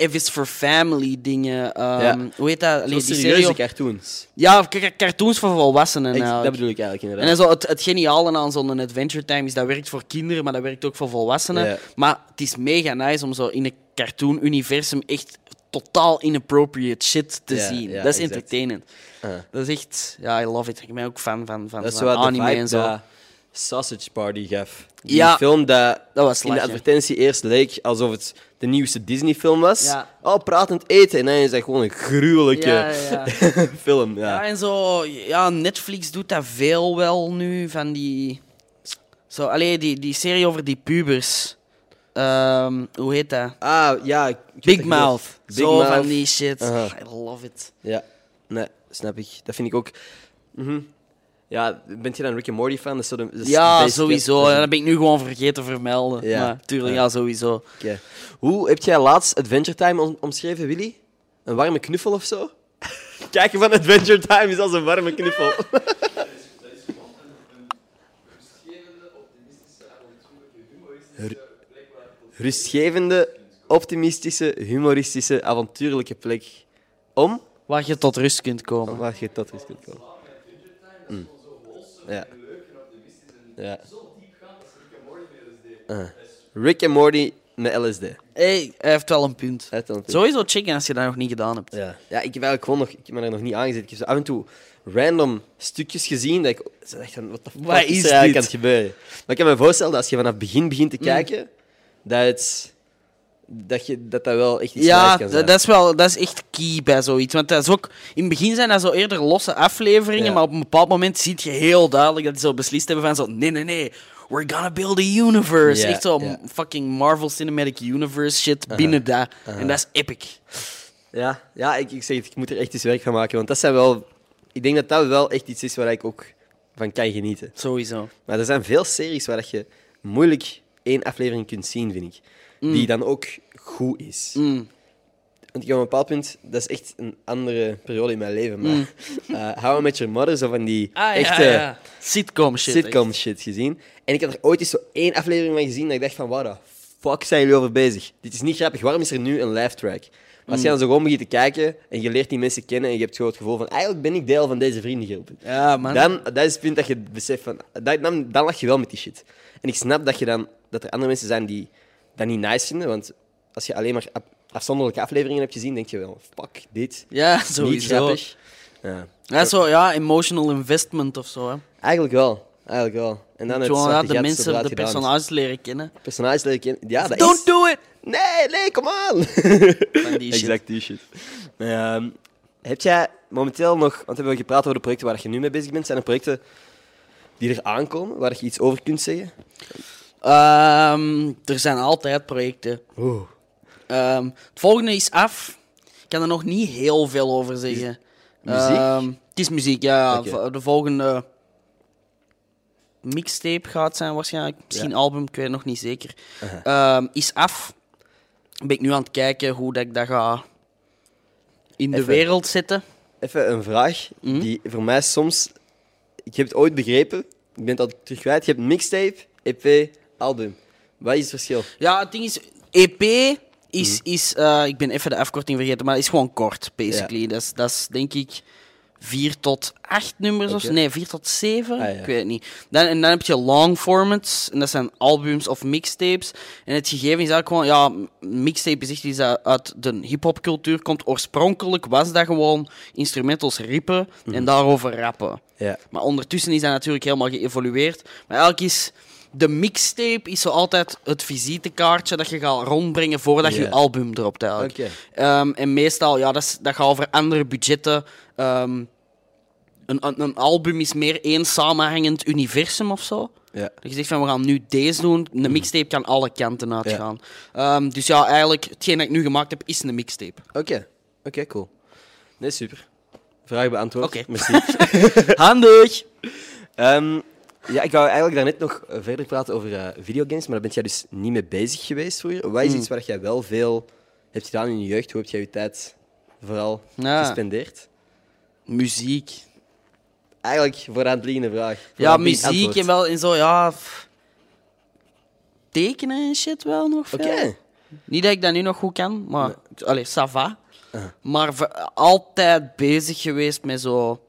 F is for Family dingen. Ehm, Ja. Hoe heet dat? Allee, serieuze cartoons. Ja, cartoons voor volwassenen. Eigenlijk. dat bedoel ik eigenlijk En inderdaad. dan zo het, het geniale aan zo'n Adventure Time is dat werkt voor kinderen, maar dat werkt ook voor volwassenen. Ja. Maar het is mega nice om zo in een cartoon-universum echt totaal inappropriate shit te Ja, zien. dat is exact. entertainend. Ah. Dat is echt... Ja, I love it. Ik ben ook fan van, van, Dat van anime vibe en zo. Sausage Party gaf. Die Ja. film dat, Dat was in de advertentie eerst leek alsof het de nieuwste Disney-film was. Ja. Oh, pratend eten. En dan is dat gewoon een gruwelijke Ja, ja, ja. film. Ja, Ja. en zo... Ja, Netflix doet dat veel wel nu, van die... Zo, allee, die, die serie over die pubers. Ehm, hoe heet dat? Ah, ja. Big Mouth. Big Zo Mouth. van die shit. I love it. Ja, nee, snap ik. Dat vind ik ook. Mhm. Ja, bent je dan Rick and Morty fan? Dat is zo de, dat is Ja, sowieso. dat ben ik nu gewoon vergeten te vermelden. Ja. Maar tuurlijk, Ja. sowieso. Oké. Hoe heb jij laatst Adventure Time om- omschreven, Willy? Een warme knuffel of zo? Kijken van Adventure Time is als een warme knuffel. Rustgevende, optimistische, humoristische, avontuurlijke plek. Om? Waar je tot rust kunt komen. Waar je tot rust kunt komen. Mm. Ja. Ja. Ah. Rick en Morty met LSD. Hey, hij heeft wel een punt. Uit dan Sowieso checken als je dat nog niet gedaan hebt. Ja. ja, ik heb eigenlijk gewoon nog... Ik heb me er nog niet aangezet. Ik heb zo af en toe random stukjes gezien dat ik... zo dacht wat de fuck Wat is is er eigenlijk aan het gebeuren? Maar ik kan me voorstellen dat als je vanaf het begin begint te kijken, dat het... Dat, je, dat dat wel echt iets Ja, kan zijn. dat, dat is wel, dat is echt key bij zoiets. Want dat is ook, in het begin zijn dat zo eerder losse afleveringen, Ja. maar op een bepaald moment zie je heel duidelijk dat ze zo beslist hebben van zo, nee, nee, nee, we're gonna build a universe. Ja, echt zo ja. fucking Marvel Cinematic Universe shit binnen dat. En dat is epic. Ja, ja ik, ik zeg het, ik moet er echt eens werk van maken. Want dat zijn wel... Ik denk dat dat wel echt iets is waar ik ook van kan genieten. Sowieso. Maar er zijn veel series waar dat je moeilijk één aflevering kunt zien, vind ik. Die dan ook goed is. Mm. Want ik heb op een bepaald punt... Dat is echt een andere periode in mijn leven. Maar eh How I Met Your Mother, zo van die Ah, echte ja, ja. Sitcom shit. sitcom echt. shit gezien. En ik heb er ooit eens zo één aflevering van gezien dat ik dacht van... Waar de fuck zijn jullie over bezig? Dit is niet grappig. Waarom is er nu een laugh track? Maar als je dan zo gewoon begint te kijken en je leert die mensen kennen en je hebt gewoon het gevoel van eigenlijk ben ik deel van deze vriendengroep. Ja, man. Dan, dat is het punt dat je beseft van... Dat, dan, dan lach je wel met die shit. En ik snap dat, je dan, dat er andere mensen zijn die dat niet nice vinden, want als je alleen maar af- afzonderlijke afleveringen hebt gezien, denk je wel, fuck, dit, Ja, niet sowieso. grappig. Ja. Ja, zo, ja, emotional investment of zo. Hè. Eigenlijk wel. Eigenlijk wel. En dan het Gewoon, ja, de mensen, de personages leren kennen. Personages leren kennen. Ja, dat Don't is... do it! Nee, nee, kom aan! Van die shit. exact die shit. Ehm, heb jij momenteel nog... Want we hebben gepraat over de projecten waar je nu mee bezig bent. Zijn er projecten die er aankomen, waar je iets over kunt zeggen? Ehm, er zijn altijd projecten. Oeh. Ehm, het volgende is af. Ik kan er nog niet heel veel over zeggen. Muziek? Ehm, het is muziek, ja. De volgende mixtape gaat zijn waarschijnlijk. Misschien Ja. album, ik weet het nog niet zeker. Is af. Ben ik nu aan het kijken hoe dat ik dat ga in de Even. wereld zetten. Even een vraag Mhm. die voor mij soms... Ik heb het ooit begrepen. Ik ben al terug kwijt. Je hebt mixtape, EP, album. Wat is het verschil? Ja, het ding is, EP is, Mhm. is eh, ik ben even de afkorting vergeten, maar is gewoon kort, basically. Dat, is, dat is denk ik vier tot acht nummers of Oké. zo. Nee, vier tot zeven. Ah, ja. Ik weet het niet. Dan, en dan heb je long formats, en dat zijn albums of mixtapes. En het gegeven is eigenlijk gewoon, ja, m- mixtape is echt iets dat uit de hip-hop cultuur komt. Oorspronkelijk was dat gewoon instrumentals rippen Mhm. en daarover rappen. Ja. Maar ondertussen is dat natuurlijk helemaal geëvolueerd. Maar eigenlijk is de mixtape is zo altijd het visitekaartje dat je gaat rondbrengen voordat je album dropt eigenlijk. Oké. Ehm, en meestal, ja, dat, is, dat gaat over andere budgetten. Ehm, een, een, album is meer één samenhangend universum of zo. Ja. Dat je zegt van, we gaan nu deze doen. Een mixtape kan alle kanten uitgaan. Ehm, dus ja, eigenlijk, hetgeen dat ik nu gemaakt heb, is een mixtape. Oké. Oké, cool. Nee, super. Vraag beantwoord. Oké. Merci. Handig! Ehm, ja, ik wou eigenlijk daarnet nog eh, verder praten over eh, videogames, maar daar ben jij dus niet mee bezig geweest vroeger. Wat is Hmm. iets waar jij wel veel hebt gedaan in je jeugd? Hoe heb jij je tijd vooral Ja. gespendeerd? Muziek. Eigenlijk voor aan het liggende vraag. Voor Ja, muziek antwoord. en wel in zo, ja. Tekenen en shit wel nog. Oké. Niet dat ik dat nu nog goed kan, maar. Allee, ça va. Maar altijd bezig geweest met zo.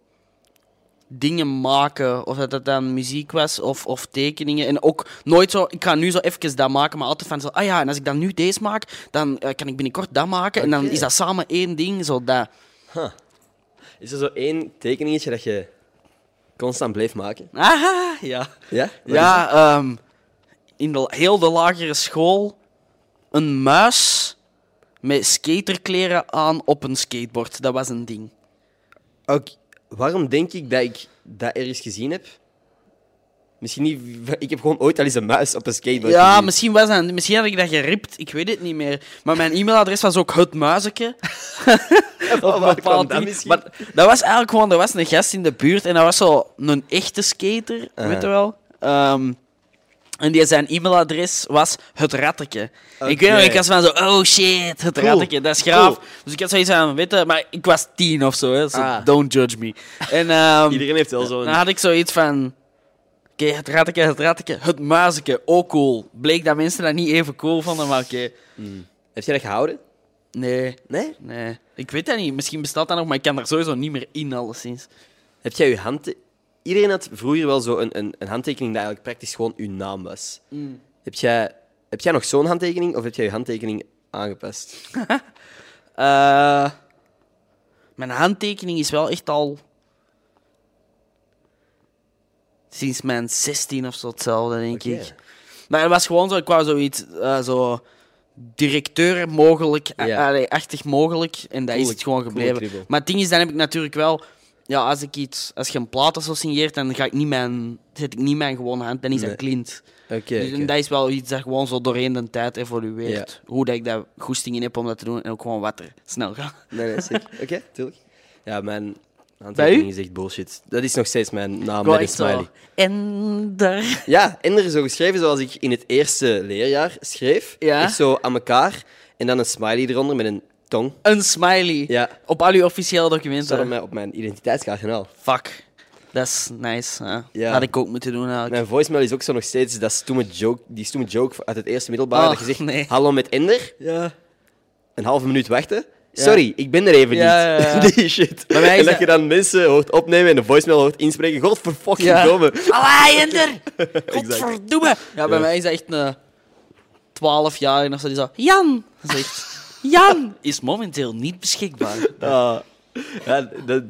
Dingen maken, of dat, dat dan muziek was of, of tekeningen. En ook nooit zo, ik ga nu zo even dat maken, maar altijd van zo, ah ja, en als ik dan nu deze maak, dan eh, kan ik binnenkort dat maken. En dan Oké. is dat samen één ding, zo dat. Is er zo één tekeningetje dat je constant bleef maken? Aha, ja. Ja? Wat is Ja, ehm, in de, heel de lagere school een muis met skaterkleren aan op een skateboard. Dat was een ding. het? Waarom denk ik dat ik dat ergens gezien heb? Misschien niet... Ik heb gewoon ooit al eens een muis op een skateboard Ja, gezien. misschien, was dat, misschien had ik dat geript. Ik weet het niet meer. Maar mijn e-mailadres was ook het muizeke. Bepaald dat misschien? Maar dat was eigenlijk gewoon... Er was een gast in de buurt en dat was zo een echte skater, weet je wel. Ehm, en die zijn e-mailadres was het ratteke. Ik weet nog, ik was van zo, oh shit, het Cool. ratteke, dat is graaf. Cool. Dus ik had zoiets van, weet je, maar ik was tien of zo, hè, so Ah. don't judge me. En ehm, Iedereen heeft wel zo'n... dan had ik zoiets van, oké, het ratteke, het ratteke, het muizeke, ook cool. Bleek dat mensen dat niet even cool vonden, maar oké. Heb jij dat gehouden? Nee, Nee? nee, ik weet dat niet. Misschien bestaat dat nog, maar ik kan er sowieso niet meer in, alleszins. Heb jij je hand... Iedereen had vroeger wel zo een, een, een handtekening dat eigenlijk praktisch gewoon uw naam was. Heb, jij, heb jij nog zo'n handtekening of heb jij je handtekening aangepast? Eh, mijn handtekening is wel echt al sinds mijn 16 of zo hetzelfde, denk ik. Maar het was gewoon zo, ik wou zoiets, eh, zo directeur mogelijk, Ja. allee, achtig mogelijk, en dat is het gewoon gebleven. maar het ding is, dan heb ik natuurlijk wel, ja, als ik iets, als je een plaat of zo signeert, dan ga ik niet mijn, zet ik niet mijn gewone hand, dan is Nee. dat Clint. Oké. Dus, oké. en dat is wel iets dat gewoon zo doorheen de tijd evolueert. Hoe dat ik daar goesting in heb om dat te doen en ook gewoon wat er snel gaat. Nee, nee, zeker. Oké, tuurlijk. Ja, mijn handtekening is echt bullshit. Dat is nog steeds mijn naam met een smiley. En daar. Ja, en er is zo geschreven zoals ik in het eerste leerjaar schreef. Ja. Echt zo aan elkaar. En dan een smiley eronder met een tong. Een smiley. Ja. Op al uw officiële Dat documenten. staat op mijn, op mijn identiteitskaart en al. Fuck. Dat is nice. Hè? Ja. Had ik ook moeten doen eigenlijk. Mijn voicemail is ook zo nog steeds dat stoeme joke, die stoeme joke uit het eerste middelbaar. Oh, dat je zegt, nee. hallo met Ender, Ja. een halve minuut wachten, Sorry, ik ben er even Ja, niet. Die shit. Bij mij is en dat dat- je dan mensen hoort opnemen en een voicemail hoort inspreken. God voor fucking Ja. domme. Allee, Ender! Godverdomme! Ja, bij mij is dat echt een 12 jaar of zo. Die zo, Jan! Zegt, Jan is momenteel niet beschikbaar. Ah. Ja, dat...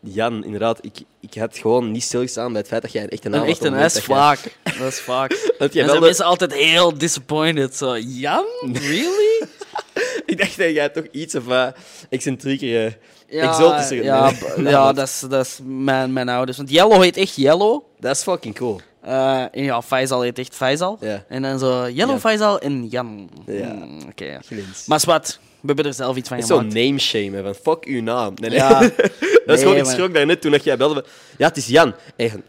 Jan, inderdaad. Ik, ik had gewoon niet stilgestaan bij het feit dat jij een echte naam Een had echt een op het dat is vaak. Dat is vaak. jij- Dat jij Dan wel zijn de- mensen altijd heel disappointed. Zo, Jan? Really? Ik dacht dat jij toch iets of uh, excentriekere, Ja, exotischer ja, nee. b- ja, dat is, dat is mijn, mijn ouders. Want Yellow heet echt Yellow. Dat is fucking cool. Eh, en ja, Faisal heet echt Faisal. Ja. En dan zo Yellow Ja. Faisal en Jan. Ja. Hmm, Oké, ja. Maar zwart, we hebben er zelf iets van is zo'n gemaakt. name shame, van fuck uw naam. Nee, nee. Ja. dat is gewoon, ik schrok daarnet toen dat jij belde. Ja, het is Jan. En, met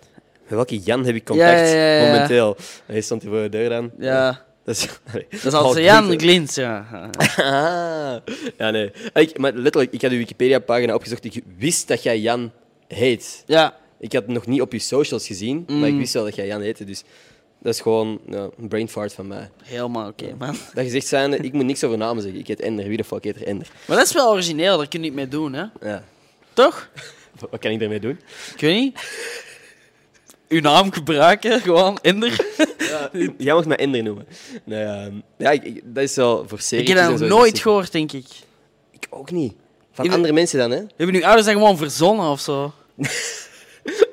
welke Jan heb ik contact momenteel? En hij stond hier voor de deur dan. Ja, Dat is, dat is altijd Jan Glins, ja. Ah. Ja, nee. Ik, maar letterlijk, ik had uw Wikipedia-pagina opgezocht. Ik wist dat jij Jan heet. Ja, Ik had het nog niet op je socials gezien, maar ik wist wel dat jij Jan heette. Dus dat is gewoon ja, een brain fart van mij. helemaal oké, man. Dat gezegd zijnde, ik moet niks over namen zeggen. Ik heet Ender. Wie de fuck heet er Ender? Maar dat is wel origineel, daar kun je niet mee doen, hè? Ja. Toch? Wat kan ik daarmee doen? Ik weet niet. Uw naam gebruiken, gewoon Ender. Jij mag mij Ender noemen. Ehm, ja, ik, ik- dat is wel voor Ik heb dat nog nooit is- gehoord, denk ik. Ik ook niet. Van andere mensen dan, hè? Hebben uw ouders dat gewoon verzonnen of zo?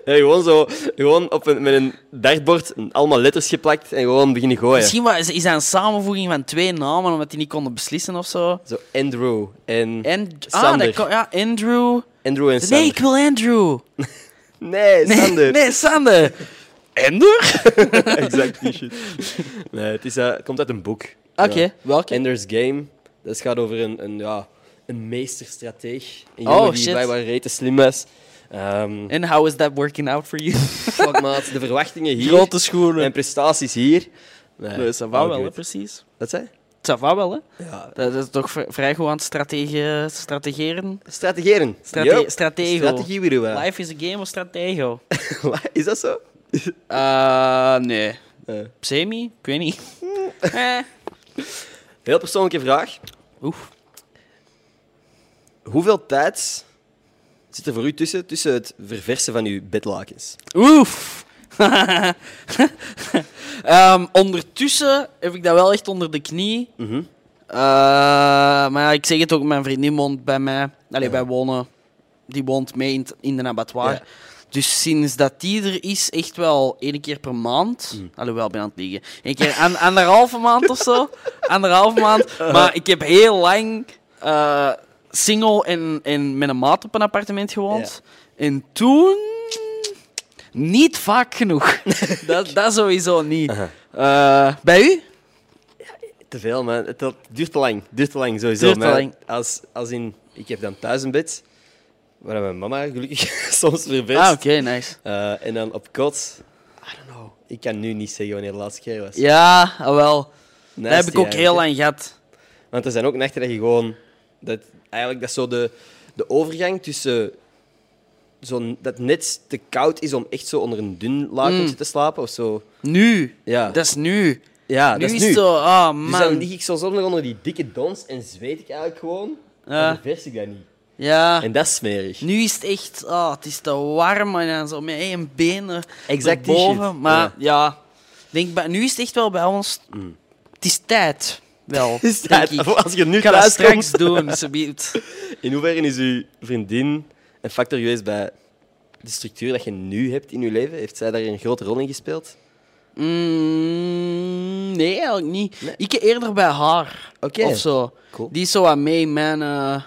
Ja, gewoon zo, gewoon op een, met een dartbord allemaal letters geplakt en gewoon beginnen gooien. Misschien wa- is, dat een samenvoeging van twee namen, omdat die niet konden beslissen of zo? Zo Andrew en En, ah, Sander. kon- ja, Andrew. Andrew en Sander. Nee, ik wil Andrew. Nee, Nee, Sander. nee Sander. Ender? exact die shit. Nee, het, is, het komt uit een boek. Oké, Ja. welke? Ender's Game. Dat gaat over een, een, ja, een meesterstrateeg. Een Oh, jongen die shit. blijkbaar rete slim was. Ehm En how is that working out for you? fuck, maat, de verwachtingen hier Grote schoenen. en prestaties hier. Nee, Nee, ça va all wel, hè, good. precies. Wat zei? Ça va wel, hè? Ja. Dat is toch v- vrij goed aan het stratege- strategeren. Strategeren. Strate stratego. Strategie weer doen. Life is a game of stratego. Is dat zo? Eh, nee. Eh, Semi? Ik weet niet. eh. heel persoonlijke vraag. Oeh. Hoeveel tijd zit er voor u tussen, tussen het verversen van uw bedlakens? Oef. Ehm, ondertussen heb ik dat wel echt onder de knie. Mhm. Eh, maar ja, ik zeg het ook, mijn vriendin woont bij mij. Allee, Ja. wij wonen. Die woont mee in, de abattoir. Ja. Dus sinds dat die er is, echt wel één keer per maand. Mm. Alhoewel, ik ben aan het liegen. Eén keer aan, anderhalve maand of zo. Anderhalve maand. Maar ik heb heel lang eh, single en, en met een maat op een appartement gewoond. En toen... Niet vaak genoeg. dat, dat sowieso niet. Eh, bij u? Te veel, man. Het het duurt te lang. duurt te lang, sowieso. Duurt te Maar lang. Als, als in... Ik heb dan thuis een bed, waar mijn mama gelukkig soms ververst. Ah, oké, nice. Eh, en dan op kot... I don't know. Ik kan nu niet zeggen wanneer de laatste keer was. Ja, ah, wel. Dat heb ik ook heel lang gehad. Want er zijn ook nachten dat je gewoon... Dat, eigenlijk dat is zo de, de overgang tussen... Zo, dat het net te koud is om echt zo onder een dun lakentje Mm. te slapen of zo. Nu. Ja, Dat is nu. ja nu dat is nu. het zo, ah Dus man. dan lig ik zo zonder onder die dikke dons en zweet ik eigenlijk gewoon. Ja. Dan ververs ik dat niet. Ja. En dat is smerig. Nu is het echt, ah, het is te warm en dan zo met één benen Exact boven. Maar Ja. ja, denk, nu is het echt wel bij ons. Mm. Het is tijd. Wel. Is denk dat, ik. als je nu Ik ga dat thuis straks komt, doen, subiet. in hoeverre is uw vriendin een factor geweest bij de structuur dat je nu hebt in je leven? Heeft zij daar een grote rol in gespeeld? Mm, nee, eigenlijk niet. Nee. Ik eerder bij haar. Oké. Of zo. Cool. Die is zo aan mee mijn eh,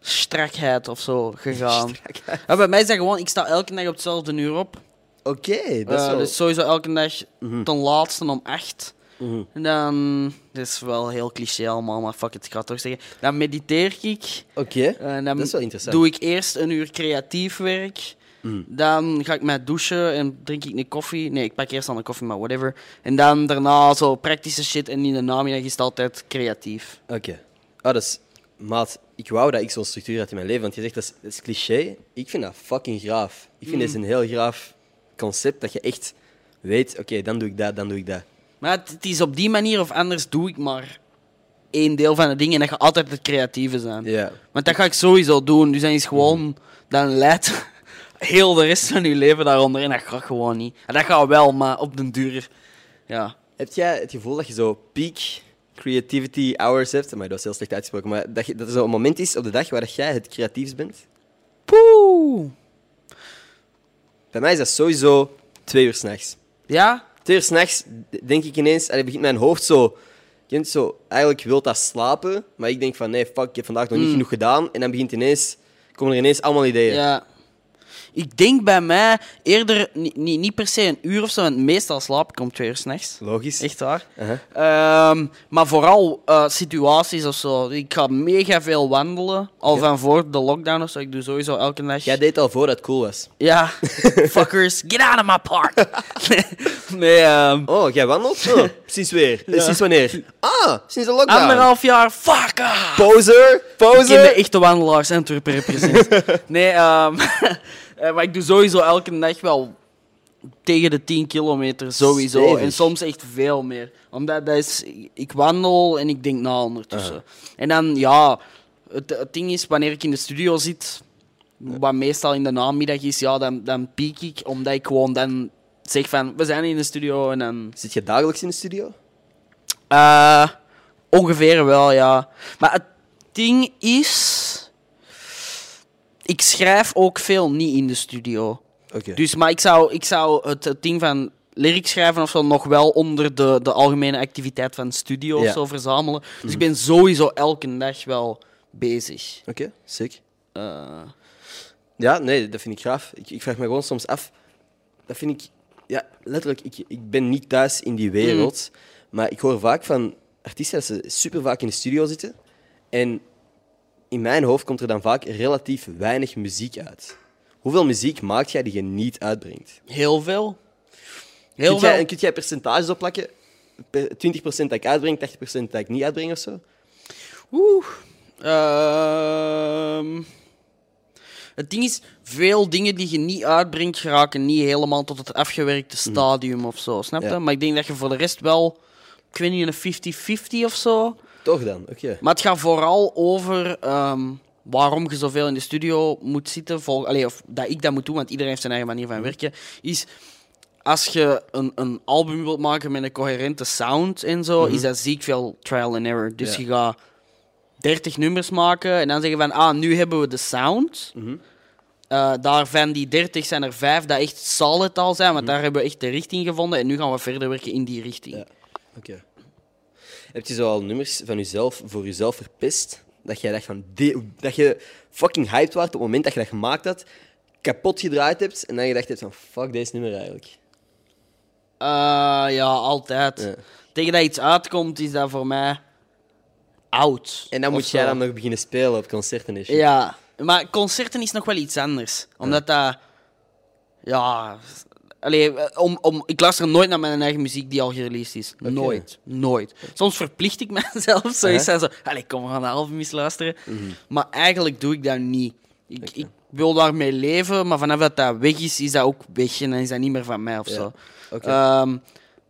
strakheid of zo gegaan. Ja, bij mij is dat gewoon, ik sta elke dag op hetzelfde uur op. Oké, dat is Eh. Dus sowieso elke dag Mhm. ten laatste om acht. Mhm. En dan, dit is wel heel cliché allemaal, maar fuck it, ik ga het toch zeggen. Dan mediteer ik. Oké, dan dat is wel interessant. doe ik eerst een uur creatief werk. Mhm. Dan ga ik mij douchen en drink ik een koffie. Nee, ik pak eerst dan een koffie, maar whatever. En dan daarna zo praktische shit en in de namiddag is het altijd creatief. Oké. Ah, dat is... Maat, ik wou dat ik zo'n structuur had in mijn leven. Want je zegt, dat is, dat is cliché. Ik vind dat fucking graaf. Ik vind Mm. dat is een heel graaf concept. Dat je echt weet, oké, dan doe ik dat, dan doe ik dat. Maar het, het is op die manier of anders doe ik maar één deel van het ding en dat je altijd het creatieve zijn. Ja. Want dat ga ik sowieso doen. Dus dan is gewoon, dan leidt heel de rest van je leven daaronder en dat gaat gewoon niet. En dat gaat wel, maar op den duur, ja. Heb jij het gevoel dat je zo peak creativity hours hebt? Maar dat is heel slecht uitgesproken. Maar dat, je, dat er zo'n moment is op de dag waar jij het creatiefst bent? Poeh. Bij mij is dat sowieso twee uur s'nachts. Ja? Twee uur s'nachts denk ik ineens... allee, begint mijn hoofd zo... Kent zo... Eigenlijk wil dat slapen. Maar ik denk van... Nee, fuck, ik heb vandaag nog niet Mm. genoeg gedaan. En dan begint ineens... Komen er ineens allemaal ideeën. Ja. Ik denk bij mij eerder niet, niet, niet per se een uur of zo, want meestal slaap ik om twee uur s'nachts. Logisch. Echt waar. Uh-huh. Ehm, maar vooral eh, situaties of zo. Ik ga mega veel wandelen. Al Ja. van voor de lockdown of zo. Ik doe sowieso elke dag. Jij deed al voordat het cool was. Ja, fuckers, get out of my park. nee, ehm, Oh, jij wandelt? Oh, sinds weer? Eh, Sinds wanneer? Ah, sinds de lockdown. anderhalf jaar, fuck off. Poser, Ik ken de poser. echte wandelaars Antwerpen represent. nee, ehm, eh, maar ik doe sowieso elke dag wel tegen de 10 kilometer, sowieso. Stevig. En soms echt veel meer. Omdat dat is, ik wandel en ik denk na ondertussen. En dan, ja, het, het ding is, wanneer ik in de studio zit, wat meestal in de namiddag is, ja, dan, dan piek ik, omdat ik gewoon dan zeg van, we zijn in de studio en dan... Zit je dagelijks in de studio? Eh, ongeveer wel, ja. Maar het ding is... Ik schrijf ook veel niet in de studio. Dus, maar ik zou, ik zou het, het ding van lyrics schrijven of zo nog wel onder de, de algemene activiteit van studio Ja. of zo verzamelen. Dus ik ben sowieso elke dag wel bezig. Oké, sick. Eh, Ja, nee, dat vind ik gaaf. Ik, ik vraag me gewoon soms af. Dat vind ik... Ja, letterlijk, ik, ik ben niet thuis in die wereld. Maar ik hoor vaak van artiesten dat ze super vaak in de studio zitten. En in mijn hoofd komt er dan vaak relatief weinig muziek uit. Hoeveel muziek maakt jij die je niet uitbrengt? heel veel. Heel Kun veel. jij, en kun jij percentages opplakken? Per- 20% dat ik uitbreng, 80% dat ik niet uitbreng of zo? Oeh. Ehm. het ding is, veel dingen die je niet uitbrengt, geraken niet helemaal tot het afgewerkte stadium of zo. Snap je? Ja. Maar ik denk dat je voor de rest wel, ik weet niet, een 50-50 of zo. Toch dan, oké. Maar het gaat vooral over ehm, waarom je zoveel in de studio moet zitten. Vol, allee, of dat ik dat moet doen, want iedereen heeft zijn eigen manier van werken. Is als je een, een album wilt maken met een coherente sound en zo, is dat ziek veel trial and error. Dus Ja. je gaat 30 nummers maken en dan zeggen van, ah, nu hebben we de sound. Eh, daarvan die 30 zijn er vijf dat echt solid al zijn, want daar hebben we echt de richting gevonden. En nu gaan we verder werken in die richting. Ja. Oké. Heb je zo al nummers van jezelf voor jezelf verpest? Dat jij dacht van... dat je fucking hyped was op het moment dat je dat gemaakt had, kapot gedraaid hebt en dan gedacht hebt van fuck deze nummer eigenlijk. Eh, ja, altijd. Ja. Tegen dat iets uitkomt, is dat voor mij oud. En dan moet jij dan nog beginnen spelen op concerten en shit. Ja, maar concerten is nog wel iets anders. Omdat dat... Ja... Allee, eh, om, om, ik luister nooit naar mijn eigen muziek die al gereleased is. Nooit. Nooit. Soms verplicht ik mezelf zoiets Uh-huh. aan zo... Allee, kom, we gaan de eens luisteren. Maar eigenlijk doe ik dat niet. Ik, ik wil daarmee leven, maar vanaf dat dat weg is, is dat ook weg. En dan is dat niet meer van mij of Ja. zo. Ehm,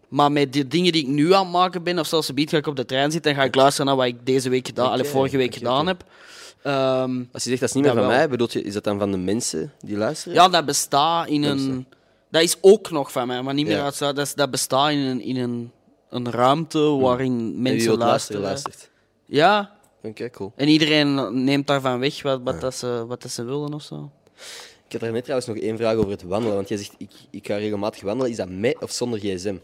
maar met de dingen die ik nu aan het maken ben, of zelfs een ga ik op de trein zitten en ga ik luisteren naar wat ik deze week gedaan, vorige week gedaan heb. Ehm, Als je zegt dat is niet meer van wel. mij, bedoelt je, is dat dan van de mensen die luisteren? ja, dat bestaat in een. Dat is ook nog van mij, maar niet meer Ja. uit dat, is- dat bestaat in een, in een, een ruimte waarin En wie mensen luisteren. luistert. Ja, Oké, cool. en iedereen neemt daarvan weg wat, wat, dat ze, wat dat ze willen of zo. Ik had daar net trouwens nog één vraag over het wandelen. Want jij zegt, ik, ik ga regelmatig wandelen. Is dat met of zonder gsm?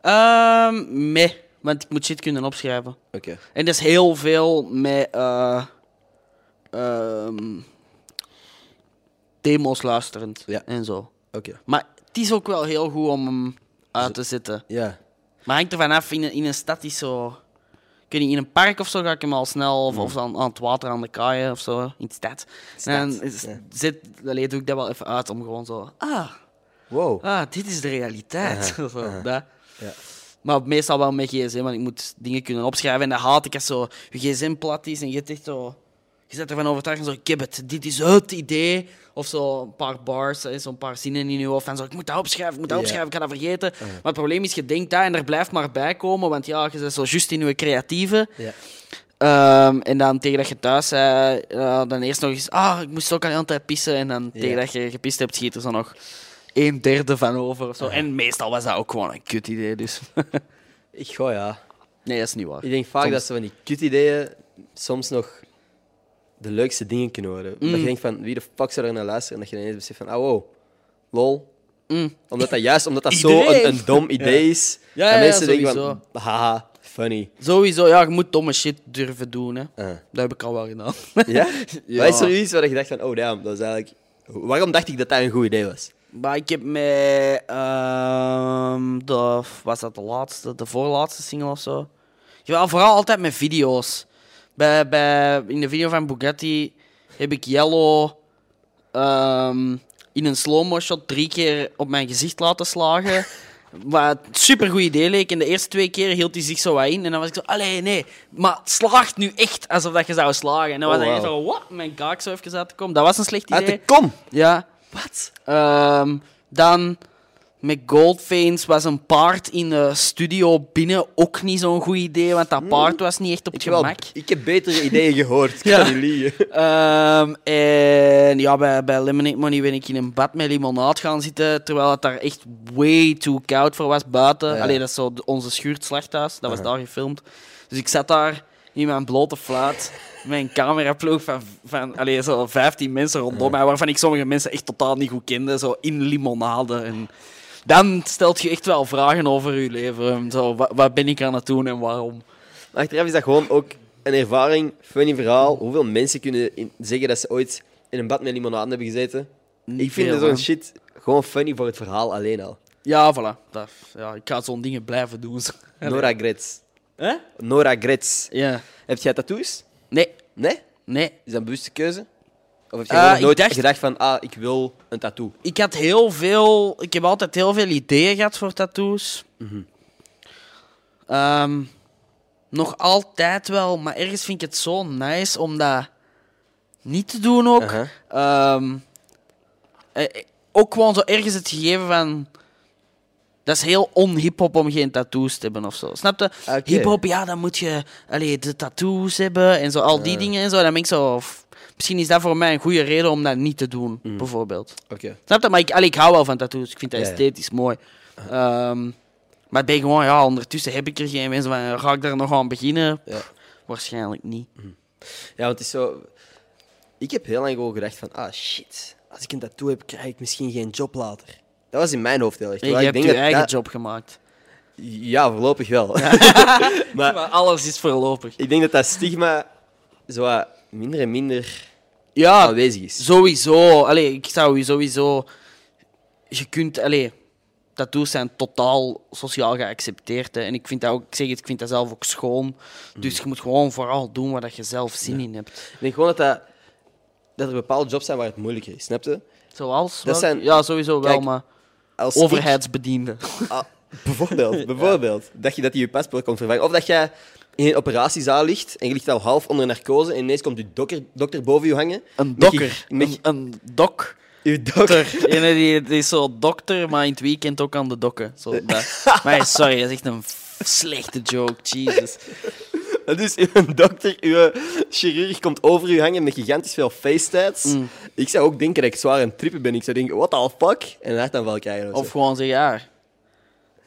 Ehm mee, want ik moet shit kunnen opschrijven. Oké. En dat is heel veel met ehm, demo's luisterend Ja. en zo. Oké. Maar het is ook wel heel goed om hem uit te zetten. Ja. Maar hangt ervan af, in een, in een stad is zo... Ik weet niet, in een park of zo ga ik hem al snel, of, of aan, aan het water aan de kaaien of zo, in de stad. En dan is- ja. zet, allee, doe ik dat wel even uit om gewoon zo... Ah, Wow. ah dit is de realiteit. Aha, Zo, aha. dat. Ja. Maar meestal wel met gsm, want ik moet dingen kunnen opschrijven. En dat haat ik als zo je gsm plat is en je hebt echt zo... Je zet ervan overtuigd en zo, het, dit is het idee. Of zo een paar bars, hè, zo'n paar zinnen in je hoofd. En zo, ik moet dat opschrijven, ik moet dat opschrijven, ik ga dat vergeten. Maar het probleem is, je denkt dat en er blijft maar bij komen. Want ja, je bent zo juist in je creatieve. Ehm, en dan tegen dat je thuis zei, eh, dan eerst nog eens, ah, ik moest ook al hele tijd pissen. En dan tegen dat je gepist hebt, schiet er zo nog een derde van over. Of zo. En meestal was dat ook gewoon een kut idee. Dus Ik gooi ja. nee, dat is niet waar. Ik denk vaak Soms- dat ze van die kut-ideeën soms nog de leukste dingen kunnen worden. Dat Mm. je denkt van, wie de fuck zou er naar luisteren? En dat je ineens beseft van, oh wow, lol. Mm. Omdat dat juist, omdat dat zo een, een dom idee is. Ja, ja, mensen ja, denken van, haha, funny. Sowieso, ja, je moet domme shit durven doen. Hè. Ah. Dat heb ik al wel gedaan. Ja? Ja. Wat is er iets waar je dacht van, oh damn, dat is eigenlijk... Waarom dacht ik dat dat een goed idee was? Maar ik heb met ehm de, was dat de laatste, de voorlaatste single of zo? Jawel, vooral altijd met video's. Bij, bij, in de video van Bugatti heb ik Yellow ehm, in een slow-mo shot drie keer op mijn gezicht laten slagen. Wat een supergoed idee leek. En de eerste twee keer hield hij zich zo wat in. En dan was ik zo, allee, nee. Maar het slaagt nu echt alsof dat je zou slagen. En dan was Oh, hij wauw. zo, wat? Mijn kaak zo even uit te komen. Dat was een slecht Uit idee. de kom! Ja. Wat? Ehm, dan met Goldveins was een paard in de studio binnen ook niet zo'n goed idee, want dat paard was niet echt op Ik, het wel, gemak. ik heb betere ideeën gehoord, ik Ja. kan niet liegen. Ehm, en ja, bij, bij Lemonade Money ben ik in een bad met limonade gaan zitten, terwijl het daar echt way too koud voor was buiten. Ja. Allee, dat is zo onze schuurt slachthuis, dat was daar gefilmd. Dus ik zat daar in mijn blote fluit, een cameraploeg van, van allee, zo 15 mensen rondom mij, waarvan ik sommige mensen echt totaal niet goed kende, zo in limonade. En dan stelt je echt wel vragen over je leven. Zo, wat, wat ben ik aan het doen en waarom? Maar achteraf is dat gewoon ook een ervaring, funny verhaal. Hoeveel mensen kunnen in- zeggen dat ze ooit in een bad met limonade hebben gezeten? Niet ik vind veel, zo'n hè. shit gewoon funny voor het verhaal alleen al. Ja, voilà. Dat, ja, ik ga zo'n dingen blijven doen. Nora Gretz. Hè? Nora Gretz. Ja. Heb jij tattoos? Nee, Nee? nee. Is dat een bewuste keuze? Of heb je Eh, ik nooit dacht- gedacht van, ah, ik wil een tattoo? Ik had heel veel... Ik heb altijd heel veel ideeën gehad voor tattoos. Ehm, nog altijd wel, maar ergens vind ik het zo nice om dat niet te doen ook. Aha. Ehm, eh, eh, ook gewoon zo ergens het gegeven van... Dat is heel on-hip-hop om geen tattoos te hebben of zo. Snap je? Oké. Hip-hop, ja, dan moet je allee, de tattoos hebben en zo, al die dingen en zo. Dan ben ik zo. f- Misschien is dat voor mij een goede reden om dat niet te doen, bijvoorbeeld. Oké. Snap je? Maar ik, allee, ik hou wel van tattoos. Ik vind dat Ja, ja. esthetisch mooi. Ehm, maar ik ben gewoon, ja, ondertussen heb ik er geen mensen van. Ga ik daar nog aan beginnen? Ja. Waarschijnlijk niet. Ja, want het is zo... Ik heb heel lang gewoon gedacht van, ah, shit. Als ik een tattoo heb, krijg ik misschien geen job later. Dat was in mijn hoofd heel erg. Je ik hebt denk je dat eigen dat- job gemaakt. Ja, voorlopig wel. Maar, alles is voorlopig. ik denk dat dat stigma zo minder en minder Ja, aanwezig is. Sowieso. Allee, ik zou sowieso... Je kunt... Allee, tattoos zijn totaal sociaal geaccepteerd. Hè. En ik vind dat ook... Ik zeg het, ik vind dat zelf ook schoon. Dus je moet gewoon vooral doen waar dat je zelf zin in hebt. Ik denk gewoon dat, dat, dat er bepaalde jobs zijn waar het moeilijker is, snap je? Zoals? Dat zijn- Ja, sowieso wel, maar... Als ik- Overheidsbediende. Ah, bijvoorbeeld, bijvoorbeeld. Dat je dat je je paspoort komt vervangen. Of dat jij in een operatiezaal ligt en je ligt al half onder narcose en ineens komt je dokter, dokter boven je hangen. Een Met je- dokker. met Een, een dok. Je dokter. Ene die, die is zo dokter, maar in het weekend ook aan de dokken. Zo. Maar sorry, dat is echt een slechte joke. Jesus. Dus uw dokter, uw chirurg komt over u hangen met gigantisch veel face-tats. Mm. Ik zou ook denken dat ik zwaar aan het trippen ben. Ik zou denken, what the fuck? En een hartaanval krijgen. Of zo. gewoon zeggen, ja,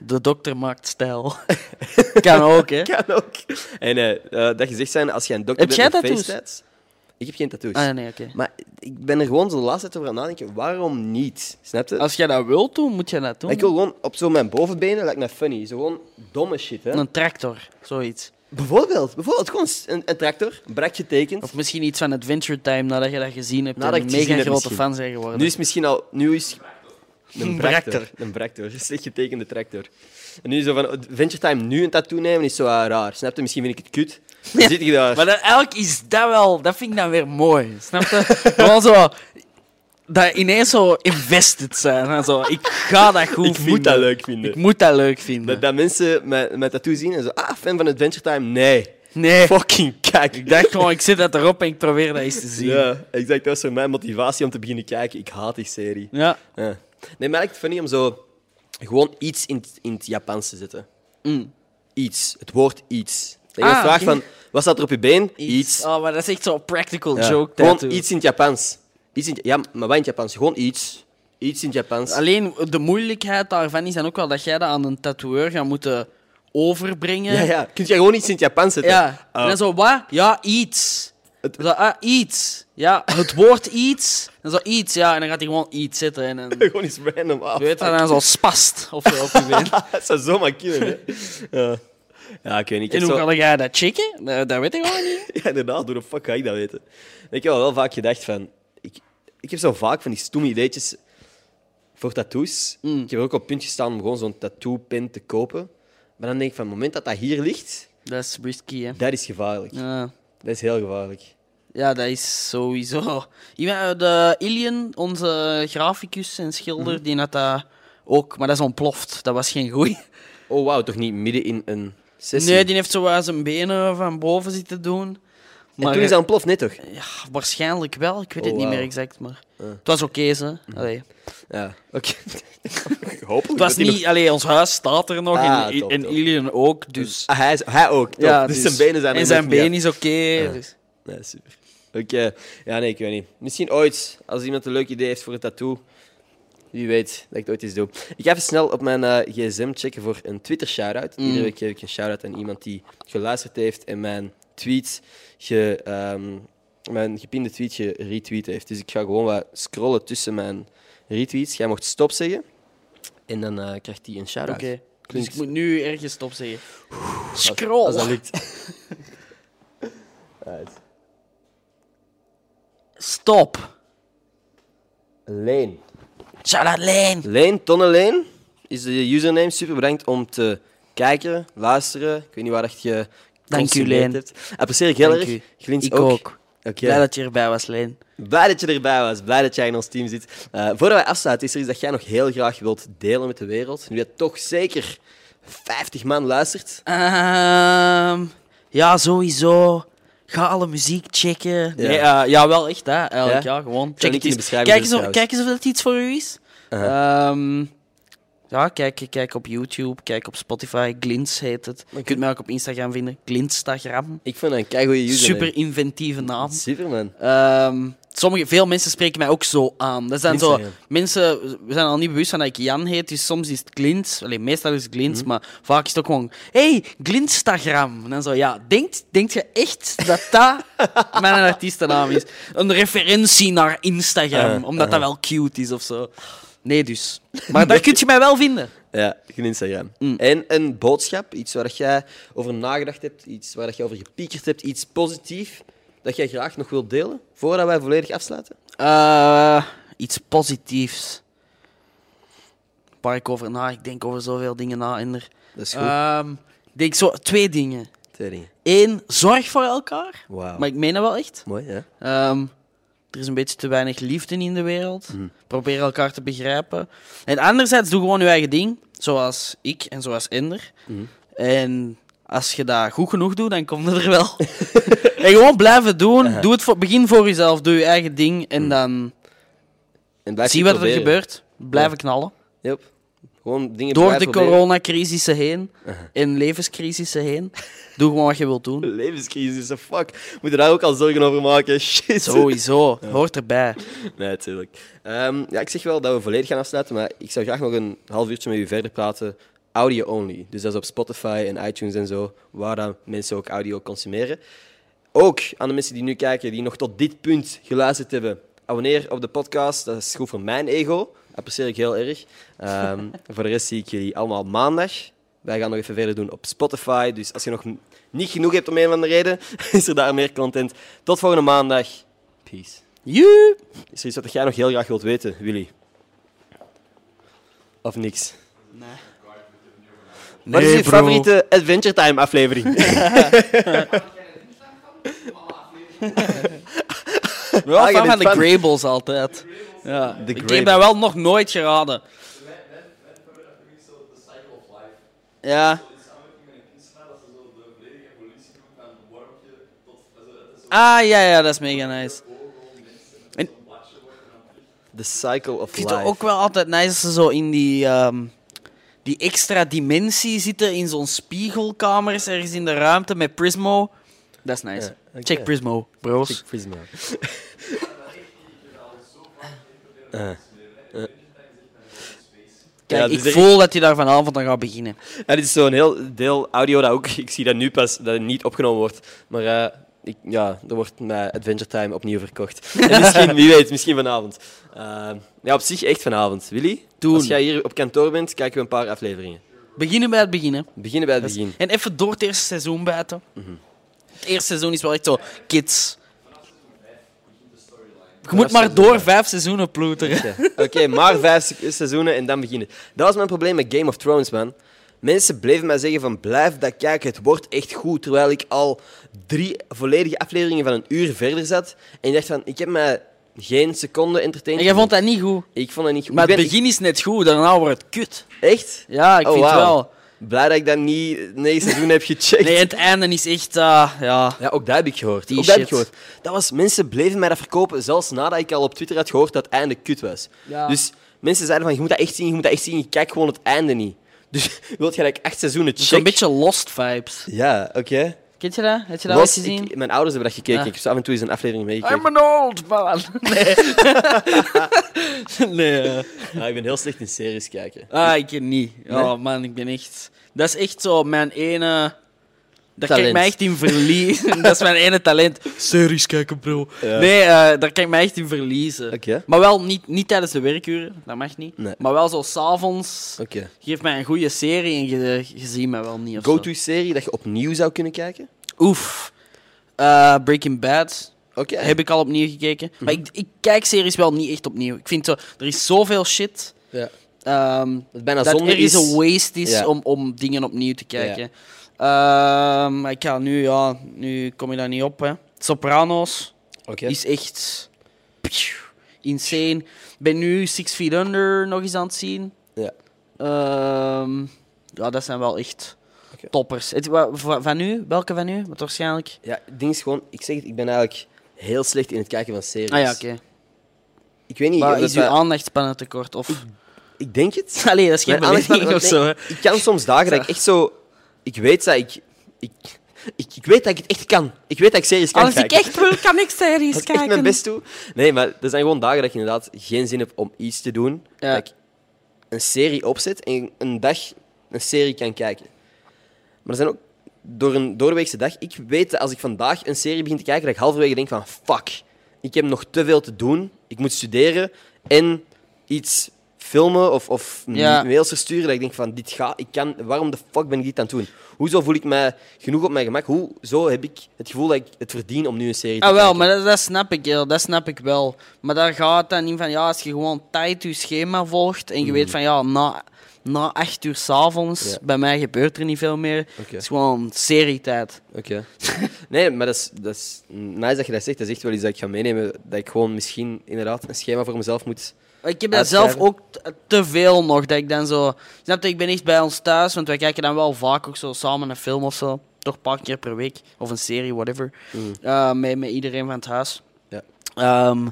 de dokter maakt stijl. kan ook, hè. Kan ook. En eh, eh, dat gezegd zijn, als je een dokter Heb bent jij met tattoos? Ik heb geen tattoos. Ah, nee, oké. Maar ik ben er gewoon zo de laatste tijd over aan het nadenken. Waarom niet? Snap je? Als jij dat wilt doen, moet je dat doen. Ik wil gewoon op zo mijn bovenbenen, lijkt me funny. Zo gewoon domme shit, hè. Een tractor, zoiets. Bijvoorbeeld, bijvoorbeeld gewoon een, een tractor, een brak getekend. Of misschien iets van Adventure Time, nadat je dat gezien hebt Nadat en ik een mega heb grote fan zijn geworden. Nu is misschien al... Nu is... Een tractor. Een tractor. Een slecht getekende tractor. En nu zo van Adventure Time nu een tattoo nemen is zo ah, raar. Snap je? Misschien vind ik het kut. Dan zit je daar. Maar dan, eigenlijk is dat wel, dat vind ik dan weer mooi. Snap je? Gewoon zo, dat ineens zo invested zijn. En zo, ik ga dat goed ik vinden. moet dat leuk vinden. Ik moet dat leuk vinden. Dat, dat mensen mijn, mijn tattoo zien en zo, ah, fan van Adventure Time? Nee. Nee. Fucking kijk. Ik dacht gewoon, ik zit dat erop en ik probeer dat eens te zien. Ja, exact. Dat was voor mijn motivatie om te beginnen kijken. Ik haat die serie. Ja. Ja. Nee, maar ik het funny om zo gewoon iets in, het- in het Japans te zetten. Mm. Iets. Het woord iets. Dat je Ah, vraagt oké. van, wat staat er op je been? Iets. Oh, maar dat is echt zo'n practical Ja. joke. Gewoon tattoo. iets in het Japans. Iets in, het- ja, maar wat in het Japans? Gewoon iets. Iets in het Japans. Alleen de moeilijkheid daarvan is dan ook wel dat jij dat aan een tatoeëur gaat moeten overbrengen. Ja, ja. Kun je gewoon iets in het Japans zetten? Ja. Ah. En dan zo, wat? Ja, iets. Het- Zo, ah, iets. Ja, het woord iets. En zo iets, ja. En dan gaat hij gewoon iets zitten. En je gewoon iets random af. weet dat dan zo spast of zo op je been. dat zou zomaar kunnen, hè. Ja. ja, ik weet niet. Ik En hoe zo... kan jij dat checken? Dat, dat weet ik gewoon niet. Ja, inderdaad. Hoe de fuck ga ik dat weten? Ik heb wel, wel vaak gedacht van... Ik, ik heb zo vaak van die stomme ideetjes voor tattoos. Mm. Ik heb ook op het punt gestaan om gewoon zo'n tattoo-pen te kopen. Maar dan denk ik van, het moment dat dat hier ligt, Dat is risky, hè. dat is gevaarlijk. Ja. Dat is heel gevaarlijk. Ja, dat is sowieso. Iemand, de Ilian, onze graficus en schilder, Mhm. die had dat ook, maar dat is ontploft. Dat was geen goeie. Oh, wauw. Toch niet midden in een sessie? Nee, die heeft zo zijn benen van boven zitten doen. En Maar toen is dat ontploft, net toch? ja, waarschijnlijk wel. Ik weet Oh, het niet meer exact, maar Ja. het was oké, ze. Allee. Ja, oké. Hopelijk. Het was dat hij nog- niet, allee, ons huis staat er nog Ah, en, top, en top. Ilian ook, dus. Ah, hij, is, hij ook, toch? ja, dus, zijn benen zijn er En zijn nog niet been is oké. dus. Nee, super. Oké, ja, nee, ik weet niet. Misschien ooit, als iemand een leuk idee heeft voor een tattoo. Wie weet dat ik het ooit eens doe. Ik ga even snel op mijn eh, gsm checken voor een Twitter shout-out. Mm. Iedere week geef ik een shout-out aan iemand die geluisterd heeft en mijn tweet, ge, ehm, mijn gepinde tweet geretweet heeft. Dus ik ga gewoon wat scrollen tussen mijn retweets. Jij mocht stop zeggen. En dan eh, krijgt hij een shout-out. Oké. Dus ik moet nu ergens stop zeggen. Scroll. Als dat lukt. Right. Stop. Leen. Shout-out Leen. Leen, Tonne Leen is de username. Super bedankt om te kijken, luisteren. Ik weet niet waar dat je Dank u, geconsumeerd Leen. hebt. Apprecieer ik heel Dank erg. u. Glins Ik ook. Oké. Blij dat je erbij was, Leen. Blij dat je erbij was. Blij dat jij in ons team zit. Eh, voordat wij afsluiten, is er iets dat jij nog heel graag wilt delen met de wereld. Nu dat toch zeker 50 man luistert. Ehm, ja, sowieso. Ga alle muziek checken. Nee, eh, ja, wel echt, hè. Eigenlijk, Ja? ja, gewoon. Check link het in de eens. beschrijving Kijk eens, of, kijk eens of dat iets voor u is. Ja, kijk, kijk op YouTube, kijk op Spotify. Glins heet het. Je kunt mij ook op Instagram vinden. Glinstagram. Ik vind dat een username. Super inventieve naam. Super, man. Ehm, sommige, veel mensen spreken mij ook zo aan. Dat zijn zo, mensen we zijn al niet bewust van dat ik Jan heet, dus soms is het Glint. Alleen meestal is het Glint, Mhm. maar vaak is het ook gewoon... Hey, Glintstagram. En dan zo, ja, denkt, denkt je echt dat dat mijn artiestennaam is? Een referentie naar Instagram, Uh, omdat dat wel cute is of zo. Nee, dus. Maar daar kun je mij wel vinden. Ja, geen Instagram. Mm. En een boodschap, iets waar jij over nagedacht hebt, iets waar dat je over gepiekerd hebt, iets positief dat jij graag nog wilt delen, voordat wij volledig afsluiten? Eh, iets positiefs. Waar ik over na, ik denk over zoveel dingen na. En er, Dat is goed. Ik denk zo twee dingen. Twee dingen. Eén, zorg voor elkaar. Wauw. Maar ik meen dat wel echt. Mooi, hè? Ehm, er is een beetje te weinig liefde in de wereld. Mhm. Probeer elkaar te begrijpen. En anderzijds, doe gewoon je eigen ding. Zoals ik en zoals Ender. Mhm. En als je dat goed genoeg doet, dan komt het er wel. en gewoon blijven doen. Doe het voor, begin voor jezelf. Doe je eigen ding. En dan En zie wat er gebeurt. Blijven Ja. knallen. Yep. Gewoon dingen Door de proberen. coronacrisissen heen. En levenscrisissen heen. Doe gewoon wat je wilt doen. Levenscrisis, so fuck. Moet je daar ook al zorgen over maken? Shit. Sowieso. Hoort erbij. Nee, natuurlijk. Ehm, ja, ik zeg wel dat we volledig gaan afsluiten, maar ik zou graag nog een half uurtje met u verder praten. Audio only. Dus dat is op Spotify en iTunes en zo, waar dan mensen ook audio consumeren. Ook aan de mensen die nu kijken, die nog tot dit punt geluisterd hebben. Abonneer op de podcast, dat is goed voor mijn ego. Apprecieer ik heel erg. Ehm, voor de rest zie ik jullie allemaal maandag. Wij gaan nog even verder doen op Spotify. Dus als je nog niet genoeg hebt om een of andere reden, is er daar meer content. Tot volgende maandag. Peace. Joe! Is er iets wat jij nog heel graag wilt weten, Willy? Of niks? Wat is je favoriete Adventure Time aflevering? Wel Ah, van de. Grables altijd. Ja. Ik heb dat wel nog nooit geraden. Ja. Ah, ja, ja, dat is mega nice. En The Cycle of ik vind Life. het ook wel altijd nice als ze zo in die, ehm, die extra dimensie zitten in zo'n spiegelkamers ergens in de ruimte met Prismo. Dat is nice. Check Prismo, bros. Check Prisma. Eh, eh. Kijk, Ja, dus ik er- voel dat hij daar vanavond aan gaat beginnen. Dit is zo'n heel deel audio dat ook... Ik zie dat nu pas, dat het niet opgenomen wordt. Maar eh, ik, ja, er wordt met Adventure Time opnieuw verkocht. En misschien, wie weet, misschien vanavond. Ja, op zich echt vanavond. Willy, Doen. als jij hier op kantoor bent, kijken we een paar afleveringen. Beginnen bij het beginnen. Beginnen bij het begin. En even door het eerste seizoen buiten. Het eerste seizoen is wel echt zo kids. Je moet maar door vijf seizoenen ploeteren. Oké, maar vijf se- seizoenen en dan beginnen. Dat was mijn probleem met Game of Thrones, man. Mensen bleven mij zeggen van blijf dat kijken, het wordt echt goed. Terwijl ik al drie volledige afleveringen van een uur verder zat. En ik dacht van, ik heb mij geen seconde entertained. En jij vond dat niet goed. Ik vond dat niet goed. Maar het begin is net goed, daarna wordt het kut. Echt? Ja, ik Oh, vind wauw. wel. Blij dat ik dat niet negen seizoenen heb gecheckt. Nee, het einde is echt... ah, ja. Ja, ook dat heb ik gehoord. Ook dat heb ik gehoord. Dat was, mensen bleven mij dat verkopen, zelfs nadat ik al op Twitter had gehoord dat het einde kut was. Ja. Dus mensen zeiden van, je moet dat echt zien, je moet dat echt zien, je kijkt gewoon het einde niet. Dus wilt je dat ik acht seizoenen check? Zo'n beetje Lost vibes. Ja, oké. Kent je dat? Heb je dat Los, ooit gezien? ik- mijn ouders hebben dat gekeken. Ja. Ik heb zo af en toe eens een aflevering meegekeken. I'm an old man. Nee. nee. Ja, ik ben heel slecht in series kijken. Ah, ik niet. Oh Nee? man, ik ben echt... Dat is echt zo mijn ene... Daar Talent. kan ik mij echt in verliezen. dat is mijn ene talent. Series kijken, bro. Ja. Nee, eh, daar kan ik mij echt in verliezen. Oké. Maar wel niet, niet tijdens de werkuren, dat mag niet. Nee. Maar wel zo s'avonds. Oké. Geef mij een goede serie en je, je ziet mij wel niet. Of zo. Go-to-serie dat je opnieuw zou kunnen kijken? Oef. Eh, Breaking Bad. Oké. Heb ik al opnieuw gekeken. Maar ik, ik kijk series wel niet echt opnieuw. Ik vind zo, er is zoveel shit. Ja. ehm, Dat bijna dat er is een waste is Ja. om, om dingen opnieuw te kijken. Ehm, maar ik ga nu, ja, nu kom je daar niet op. Hè. Sopranos is echt insane. Ik ben nu Six Feet Under nog eens aan het zien. Ja. Ehm, ja, dat zijn wel echt toppers. Het, van u? Welke van u? Waarschijnlijk. Ja, het ding is gewoon... Ik zeg het, ik ben eigenlijk heel slecht in het kijken van series. Ah ja, oké. Ik weet niet... Maar is uw aandachtspannen tekort? Of... Ik denk het. Allee, dat is geen Mijn belediging aandacht- of zo. Ik kan soms dagen dat ik echt zo... Ik weet dat ik... Ik, ik, ik weet dat ik het echt kan. Ik weet dat ik series kan Als ik kijken. echt wil, kan ik series Als ik kijken. echt mijn best doe. Nee, maar er zijn gewoon dagen dat ik inderdaad geen zin heb om iets te doen. Ja. Dat ik een serie opzet en een dag een serie kan kijken. Maar er zijn ook door een doorweekse dag... Ik weet dat als ik vandaag een serie begin te kijken, dat ik halverwege denk van... Fuck, ik heb nog te veel te doen. Ik moet studeren en iets filmen of, of Ja. mails versturen. Dat ik denk van, dit gaat... Ik kan, waarom de fuck ben ik dit aan het doen? Hoezo voel ik mij genoeg op mijn gemak? Hoezo heb ik het gevoel dat ik het verdien om nu een serie te Ah, wel, kijken? maar dat, dat snap ik, ja, dat snap ik wel. Maar daar gaat het dan in van, ja, als je gewoon tijd je schema volgt en je weet van, ja, na, na acht uur s'avonds, Ja. bij mij gebeurt er niet veel meer. Het is gewoon serietijd. Oké. Nee, maar dat is, dat is nice dat je dat zegt. Dat is echt wel iets dat ik ga meenemen. Dat ik gewoon misschien inderdaad een schema voor mezelf moet... Ik heb dat zelf ook te veel nog, dat ik dan zo... Snap je, ik ben echt bij ons thuis, want wij kijken dan wel vaak ook zo samen een film of zo. Toch een paar keer per week, of een serie, whatever. Eh, met, met iedereen van het huis. Ja. Ehm,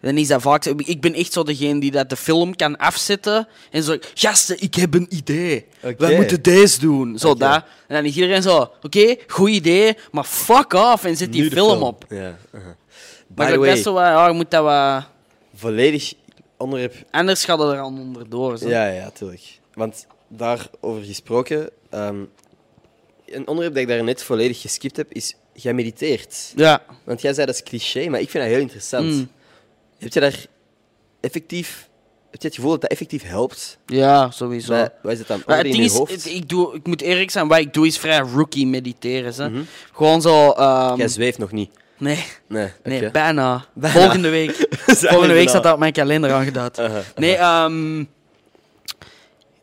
dan is dat vaak... Ik ben echt zo degene die dat de film kan afzetten en zo... Gasten, ik heb een idee. Oké. Wij moeten deze doen. Zo Oké. dat. En dan is iedereen zo... Oké, goed idee, maar fuck off en zet die film, op. Ja. Maar is zo wat... Ja, je moet dat wat... volledig onderwerp... Anders gaat het er al onderdoor. Zo. Ja, ja, tuurlijk. Want daarover gesproken... ehm, een onderwerp dat ik daar net volledig geskipt heb, is... Jij mediteert. ja. Want jij zei dat is cliché, maar ik vind dat heel interessant. Mm. Heb je daar effectief... Heb je het gevoel dat dat effectief helpt? Ja, sowieso. Bij, wat is het dan? Het in je is, hoofd? het- ik, doe, ik moet eerlijk zijn, wat ik doe is vrij rookie mediteren. Hè. Gewoon zo... ehm, Jij zweeft nog niet. Nee, Nee, nee bijna. Bijna. Volgende week. Volgende week staat dat op mijn kalender aangeduid. Uh-huh, Nee, ehm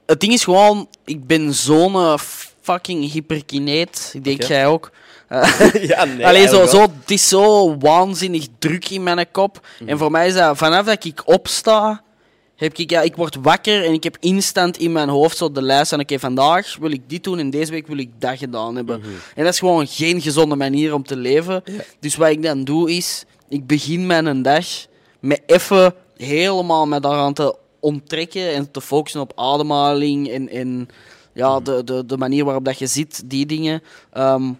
het ding is gewoon, ik ben zo'n eh, fucking hyperkineet. Ik denk jij ook. Eh, ja, nee. Allee, zo, zo, het is zo waanzinnig druk in mijn kop. Mhm. En voor mij is dat, vanaf dat ik opsta, heb ik, ja, ik word wakker en ik heb instant in mijn hoofd zo de lijst van oké, vandaag wil ik dit doen en deze week wil ik dat gedaan hebben. En dat is gewoon geen gezonde manier om te leven. Dus wat ik dan doe is, ik begin mijn dag met even helemaal me daaraan te onttrekken en te focussen op ademhaling en, en ja, de, de, de manier waarop dat je zit, die dingen. Ehm,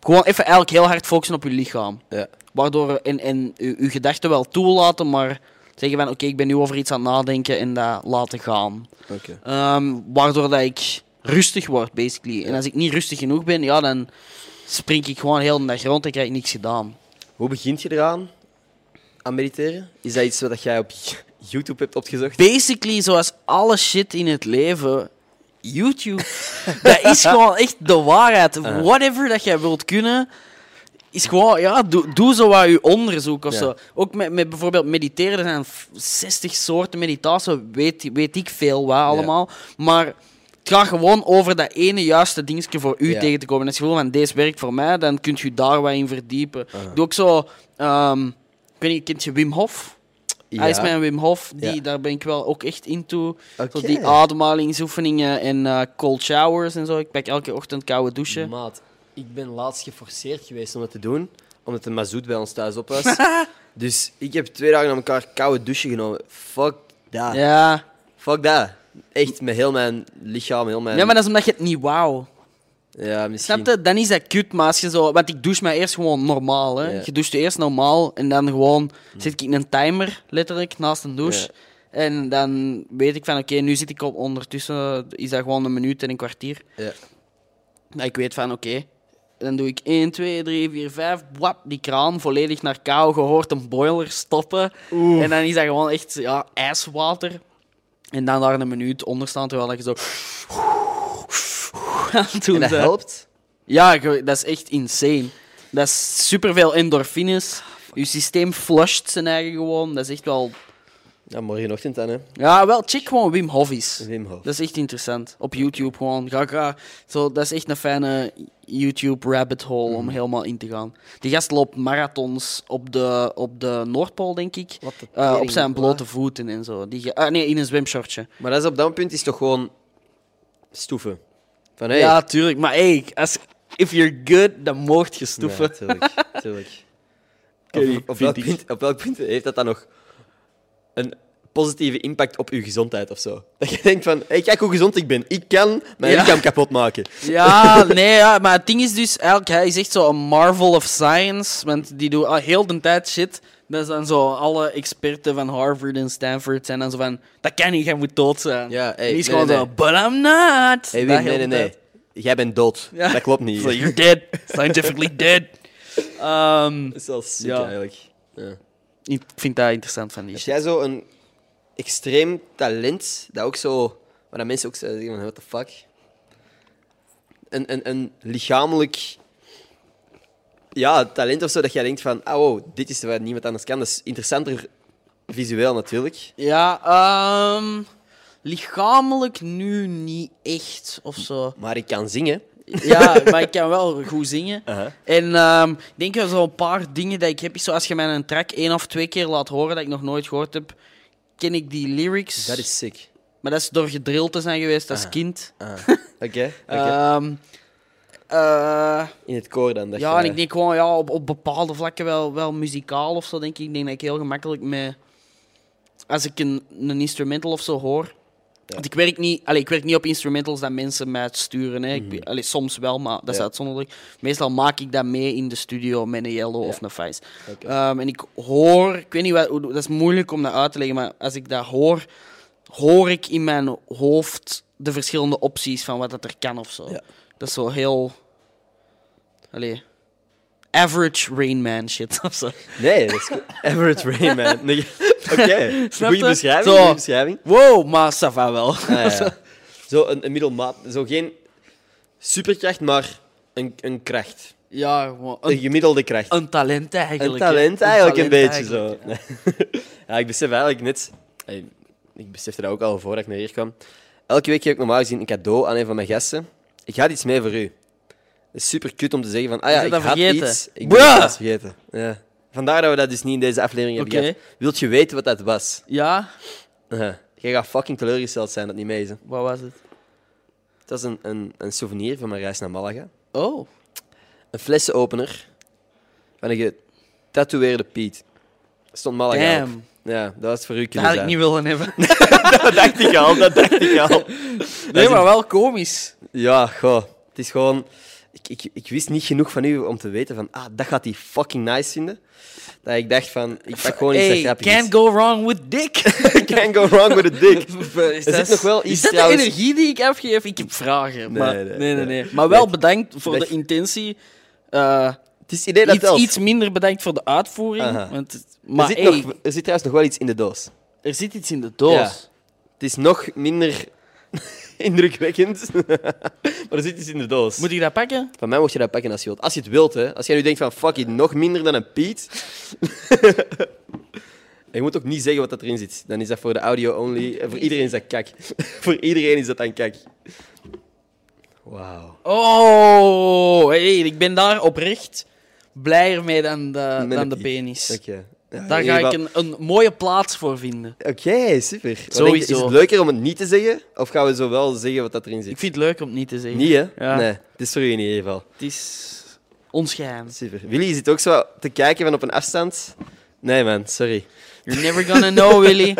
gewoon even eigenlijk heel hard focussen op je lichaam. Ja. Waardoor en, en je, je gedachten wel toelaten, maar zeggen van oké, ik ben nu over iets aan het nadenken en dat laten gaan. Ehm, waardoor dat ik rustig word, basically. En als ik niet rustig genoeg ben, ja, dan spring ik gewoon heel de dag rond en krijg ik niks gedaan. Hoe begint je eraan aan mediteren? Is dat iets wat jij op YouTube hebt opgezocht? Basically, zoals alle shit in het leven, YouTube, dat is gewoon echt de waarheid. Whatever dat jij wilt kunnen, is gewoon, ja, doe, doe zo wat je onderzoek of Ja. zo. Ook met, met bijvoorbeeld mediteren, er zijn f- 60 soorten meditatie, weet, weet ik veel wat allemaal. Maar het gaat gewoon over dat ene juiste dingetje voor u Ja. tegen te komen. En als je wil van deze werkt voor mij, dan kun je daar wat in verdiepen. Doe ook zo, ehm, ik weet niet, kent je Wim Hof? Hij is mijn Wim Hof, die, daar ben ik wel ook echt into. Zo die ademhalingsoefeningen en eh, cold showers en zo. Ik pak elke ochtend koude douchen. Maat, ik ben laatst geforceerd geweest om dat te doen, omdat de mazoet bij ons thuis op was. dus ik heb twee dagen aan elkaar koude douchen genomen. Fuck dat. Ja. Fuck dat. Echt, met heel mijn lichaam, heel mijn... ja, maar dat is omdat je het niet wou. Ja, misschien. Snap je? Dan is dat kut, maar als je zo... Want ik douche mij eerst gewoon normaal, hè. Ja. Je doucht eerst normaal en dan gewoon... Zit ik in een timer, letterlijk, naast een douche. Ja. En dan weet ik van, oké, nu zit ik op... Ondertussen is dat gewoon een minuut en een kwartier. Ja. Dat ik weet van, oké, dan doe ik 1, 2, 3, 4, 5, wap, die kraan volledig naar kou, gehoord een boiler stoppen. En dan is dat gewoon echt ja, ijswater. En dan daar een minuut onder staan, terwijl je zo... aan het doen En dat helpt? Ja, dat is echt insane. Dat is superveel endorfines. Je systeem flusht zijn eigen gewoon. Dat is echt wel... Ja, morgenochtend dan, hè. Ja, wel, check gewoon Wim Hof is. Wim Hof. Dat is echt interessant. Op YouTube gewoon. Ga, ga. Zo, dat is echt een fijne YouTube rabbit hole Mhm. om helemaal in te gaan. Die gast loopt marathons op de, op de Noordpool, denk ik. Wat de Eh, op zijn blote voeten en zo. Die, ah, nee, in een zwemshortje. Maar dat is op dat punt is toch gewoon stoeven. Van, hey. Ja, tuurlijk. Maar hey, als, if you're good, dan mocht je stoeven. Ja, tuurlijk. tuurlijk. Op, op, welk punt, op welk punt heeft dat dan nog een positieve impact op je gezondheid of zo? Dat je denkt van, hey, kijk hoe gezond ik ben. Ik kan mijn Ja. lichaam kapot maken. Ja, nee, ja, maar het ding is dus, eigenlijk, hij is echt zo een marvel of science, want die doet al heel de tijd shit. Dat zijn zo alle experten van Harvard en Stanford zijn dan zo van, dat kan niet, jij moet dood zijn. Ja, hey, die is nee, gewoon nee, zo, but I'm not. Hey, nee, nee, nee. Jij bent dood. Ja. Dat klopt niet. So you're dead, scientifically dead. Ehm, Dat is wel sick, eigenlijk. Ja. Ik vind dat interessant van die Heb shit. jij zo een extreem talent, dat ook zo... Waar dat mensen ook zeggen van, what the fuck? Een, een, een lichamelijk... Ja, talent of zo, dat jij denkt van, oh, wow, dit is wat niemand anders kan. Dat is interessanter visueel natuurlijk. Ja, ehm, lichamelijk nu niet echt of zo. Maar ik kan zingen. Ja, maar ik kan wel goed zingen. Uh-huh. En ehm, ik denk wel zo'n paar dingen dat ik heb. is Zoals je mij een track één of twee keer laat horen dat ik nog nooit gehoord heb, ken ik die lyrics. Dat is sick. Maar dat is door gedrild te zijn geweest als Ah. kind. Oké, oké. Ehm, eh, In het koor dan. Dat ja, je- en ik denk gewoon ja, op, op bepaalde vlakken wel, wel muzikaal of zo, denk ik. Ik denk dat ik heel gemakkelijk met... Als ik een, een instrumental of zo hoor... Want ik werk, niet, allee, ik werk niet op instrumentals dat mensen mij sturen. Hè. Ik, allee, soms wel, maar dat is uitzonderlijk. Meestal maak ik dat mee in de studio met een yellow of een vice. Ehm, en ik hoor... Ik weet niet, wat, dat is moeilijk om dat uit te leggen, maar als ik dat hoor, hoor ik in mijn hoofd de verschillende opties van wat dat er kan of zo. Dat is zo heel... Allee... Average Rain Man shit of zo. Nee, dat is goed. Average Rain Man. Nee, Oké, Snap goede beschrijving. Beschrijving. Wow, maar ça va wel. Ah, ja. Zo een, een middelmaat. Zo geen superkracht, maar een, een kracht. Ja, gewoon Een een, gemiddelde kracht. een talent eigenlijk. Een talent eigenlijk een talent beetje eigenlijk, zo. Ja, ik besef eigenlijk net... Ik besefte dat ook al voordat ik naar hier kwam. Elke week geef ik normaal gezien een cadeau aan een van mijn gasten. Ik had iets mee voor u. Het is super cute om te zeggen van... Ah ja, ik had vergeten? iets. Ik ben Bruh! het vergeten. Ja. Vandaar dat we dat dus niet in deze aflevering hebben Oké. gehad. Wilt je weten wat dat was? Ja. Jij gaat fucking teleurgesteld zijn dat het niet mee is. hè. Wat was het? Dat is een, een, een souvenir van mijn reis naar Malaga. Oh. Een flessenopener van een getatoeëerde Piet. Stond Malaga op. Damn. Ja, dat was voor u Dat kunnen had ik zijn. niet willen hebben. Dat dacht ik al, dat dacht ik al. Nee, maar wel komisch. Ja, goh. Het is gewoon... Ik, ik, wist niet genoeg van u om te weten van... Ah, dat gaat hij fucking nice vinden. Dat ik dacht van... Ik pak gewoon iets dat Hey, grappig can't is. go wrong with dick. Can't go wrong with a dick. Is Er zit nog wel is iets dat trouwens- de energie die ik afgeef? Ik heb vragen. Nee, maar, nee, nee, nee, nee, nee. Maar wel bedankt voor de intentie. Eh, Het is het idee dat iets, iets minder bedankt voor de uitvoering. Want, het- er, maar zit hey, nog, er zit trouwens nog wel iets in de doos. er zit iets in de doos. Ja. Het is nog minder indrukwekkend. Maar er zit iets in de doos. Moet ik dat pakken? Van mij mocht je dat pakken als je wilt. Als je het wilt, hè. Als jij nu denkt van, fuck it, nog minder dan een Piet. En je moet ook niet zeggen wat dat erin zit. Dan is dat voor de audio only. En voor iedereen is dat kak. voor iedereen is dat dan kak. Wauw. Oh, hey, ik ben daar oprecht blijer mee dan de, Met dan de penis. Oké. Ja, Daar ga ik een, een mooie plaats voor vinden. Oké, super. Wat denk je, Sowieso. Is het leuker om het niet te zeggen? Of gaan we zo wel zeggen wat dat erin zit? Ik vind het leuk om het niet te zeggen. Niet, hè? Ja. Nee, het is voor u in ieder geval. Het is ons geheim. Super. Willy zit ook zo te kijken van op een afstand. Nee, man, sorry. You're never gonna know, Willy.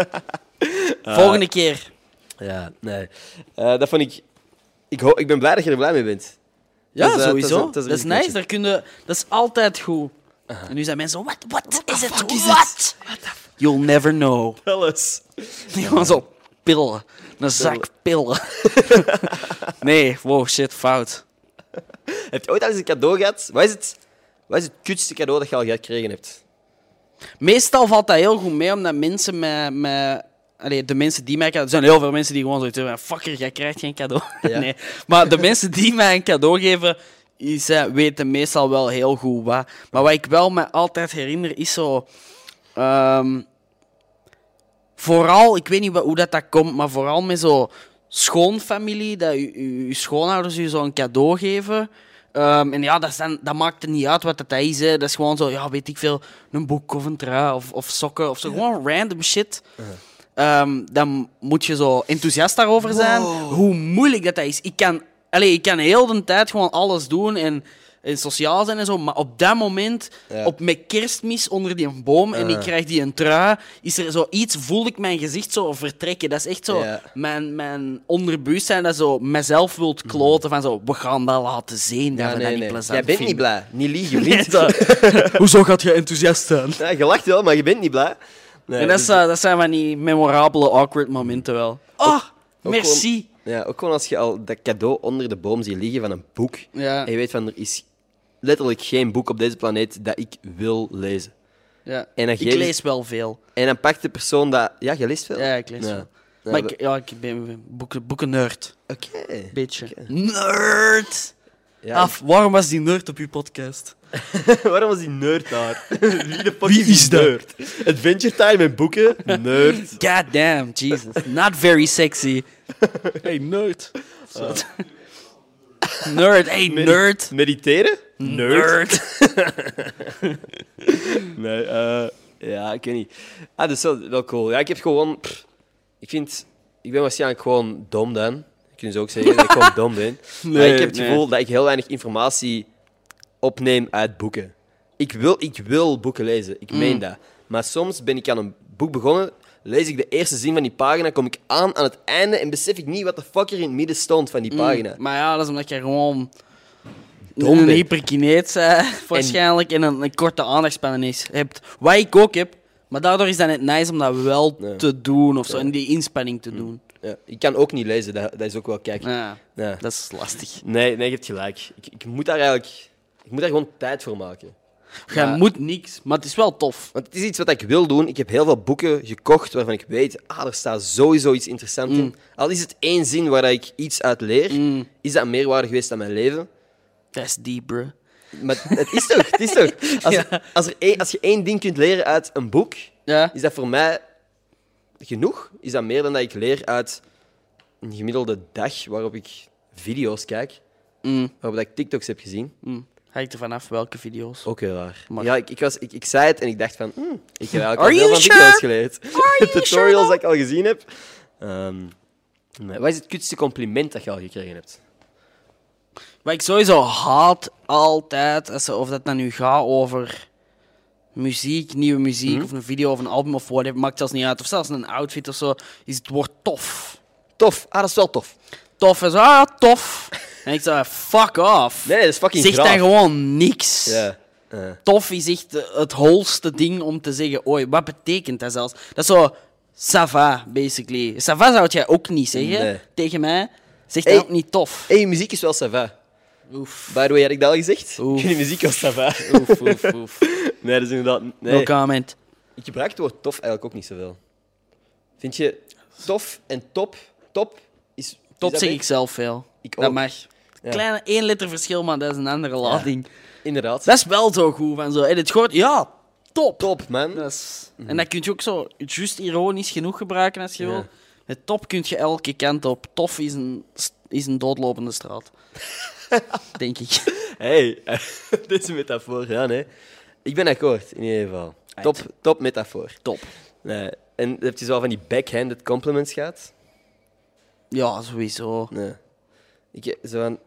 Volgende keer. Ja, nee. Eh, dat vond ik... Ik, ho- ik ben blij dat je er blij mee bent. Ja, Dat is, eh, sowieso. dat is- Dat een nice. Daar kun je, dat is altijd goed. En nu zijn mensen zo, wat, wat is het? fuck is Wat? You'll never know. Alles. Gewoon zo pillen. Een zak pillen. nee, wow, shit, fout. Heb je ooit al eens een cadeau gehad? Wat is het, wat is het kutste cadeau dat je al gekregen hebt? Meestal valt dat heel goed mee, omdat mensen met... met allee, de mensen die mij. Er zijn heel veel mensen die gewoon zoiets hebben fucker, jij krijgt geen cadeau. Ja. nee. Maar de mensen die mij een cadeau geven, zijn- weten meestal wel heel goed wat. Maar wat ik wel me altijd herinner, is zo... ehm, vooral, ik weet niet hoe dat, dat komt, maar vooral met zo schoonfamilie, dat je, schoonouders je zo een cadeau geven. Ehm, en ja, dat, dat maakt er niet uit wat dat is. Hè. Dat is gewoon zo, ja, weet ik veel, een boek of een trui of, of sokken of zo. Gewoon random shit. Ehm, dan moet je zo enthousiast daarover zijn. Hoe moeilijk dat, dat is. Ik kan, allez, ik kan heel de tijd gewoon alles doen en, en sociaal zijn en zo. Maar op dat moment, Ja. op met kerstmis onder die boom en ik krijg die een trui, is er zoiets, voel ik mijn gezicht zo vertrekken. Dat is echt zo, Ja. mijn, mijn onderbewustzijn dat zo mezelf wilt kloten van zo, we gaan dat laten zien dat Ja, we dat niet plezant Jij bent niet vinden. blij. Niet liegen, Nee, dat- Hoezo gaat je enthousiast zijn? Ja, je lacht wel, maar je bent niet blij. Nee, En dat, dus- zijn, dat zijn van die memorabele, awkward momenten wel. Oh, ook merci. Ja, ook gewoon als je al dat cadeau onder de boom ziet liggen van een boek. Ja. En je weet van, er is letterlijk geen boek op deze planeet dat ik wil lezen. Ja. En dan ik geef lees wel veel. En dan pakt de persoon dat... Ja, je leest veel? Ja, ik lees Ja. veel. Ja, maar we- ik, ja, ik ben boeken, boeken nerd. Oké. Beetje. Nerd! Ja, Af, waarom was die nerd op uw podcast? Waarom was die nerd daar? Wie de fuck Wie is die dat? nerd? Adventure Time en boeken? Nerd. God damn, Jesus. Not very sexy. Hey, nerd. Nerd, hey, nerd. Mediteren? Nerd. Nee, eh, ja, ik weet niet. Ah, dat is wel, wel cool. Ja, ik heb gewoon... pff, ik vind... Ik ben waarschijnlijk gewoon dom dan. Kunnen ze ook zeggen dat ik gewoon dom ben. maar ik heb het nee. gevoel dat ik heel weinig informatie opneem uit boeken. Ik wil, ik wil boeken lezen, ik meen Mm. dat. Maar soms ben ik aan een boek begonnen, lees ik de eerste zin van die pagina, kom ik aan aan het einde en besef ik niet wat de fuck er in het midden stond van die pagina. Maar ja, dat is omdat je gewoon Dom een hyperkineet bent, waarschijnlijk, en een, een korte aandachtspannen is, hebt. Wat ik ook heb, maar daardoor is dat net nice om dat wel te doen, of zo, en die inspanning te doen. Ja, ik kan ook niet lezen, dat, dat is ook wel kijk. Ja, Ja. dat is lastig. Nee, nee, je hebt gelijk. Ik, ik moet daar eigenlijk... Ik moet daar gewoon tijd voor maken. Je moet niks, maar het is wel tof. Want het is iets wat ik wil doen. Ik heb heel veel boeken gekocht waarvan ik weet, ah, er staat sowieso iets interessants in. Al is het één zin waar ik iets uit leer, Mm. is dat meerwaarde geweest aan mijn leven. Dat is deep, bro. Maar het is toch, het is toch. Als, Ja. als, er je één ding kunt leren uit een boek, Ja? is dat voor mij genoeg. Is dat meer dan dat ik leer uit een gemiddelde dag waarop ik video's kijk, Mm, waarop dat ik TikToks heb gezien. mm. Hangt er vanaf welke video's. Ook heel raar. Maar- Ja, ik, ik, was, ik, ik zei het en ik dacht van, hmm, ik heb eigenlijk al veel van sure? video's geleerd. De tutorials sure, dat ik al gezien heb. Ehm, nee. Wat is het kutste compliment dat je al gekregen hebt? Wat ik sowieso haat altijd, of dat dan nu gaat over muziek, nieuwe muziek, Mhm. of een video of een album of whatever, maakt zelfs niet uit. Of zelfs een outfit of zo, is het woord tof. Tof. Ah, dat is wel tof. Tof zo, ah, tof. en ik zeg, fuck off. Nee, dat is fucking zeg graaf. dan gewoon niks. Ja. Tof is echt het holste ding om te zeggen, oei, wat betekent dat zelfs? Dat is zo, ça va, basically. Ça va zou jij ook niet zeggen Nee. tegen mij. Zeg Hey. dat ook niet tof. Hey, je muziek is wel ça va. Oef. By the way, had ik dat al gezegd? Oef. Je muziek was ça va. Oef, oef, oef. Nee, dat is inderdaad... No Nee. comment. Ik gebruik het woord tof eigenlijk ook niet zoveel. Vind je tof en top? Top is... Top zeg ik zelf veel. Ik Dat ook. mag. Ja. Kleine één letter verschil, maar dat is een andere lading. Inderdaad. Dat is wel zo goed van zo. En het gehoord, ja, top. top, man. Dat is... En dat kun je ook zo juist ironisch genoeg gebruiken als je Ja. wil. Het top kun je elke kant op. Tof is een, is een doodlopende straat. Denk ik. Hey, deze metafoor, ja, nee. Ik ben akkoord, in ieder geval. Top, top metafoor. Top. Nee. En heb je zo van die backhanded compliments gehad? Ja, sowieso. Nee. Ik, zo van,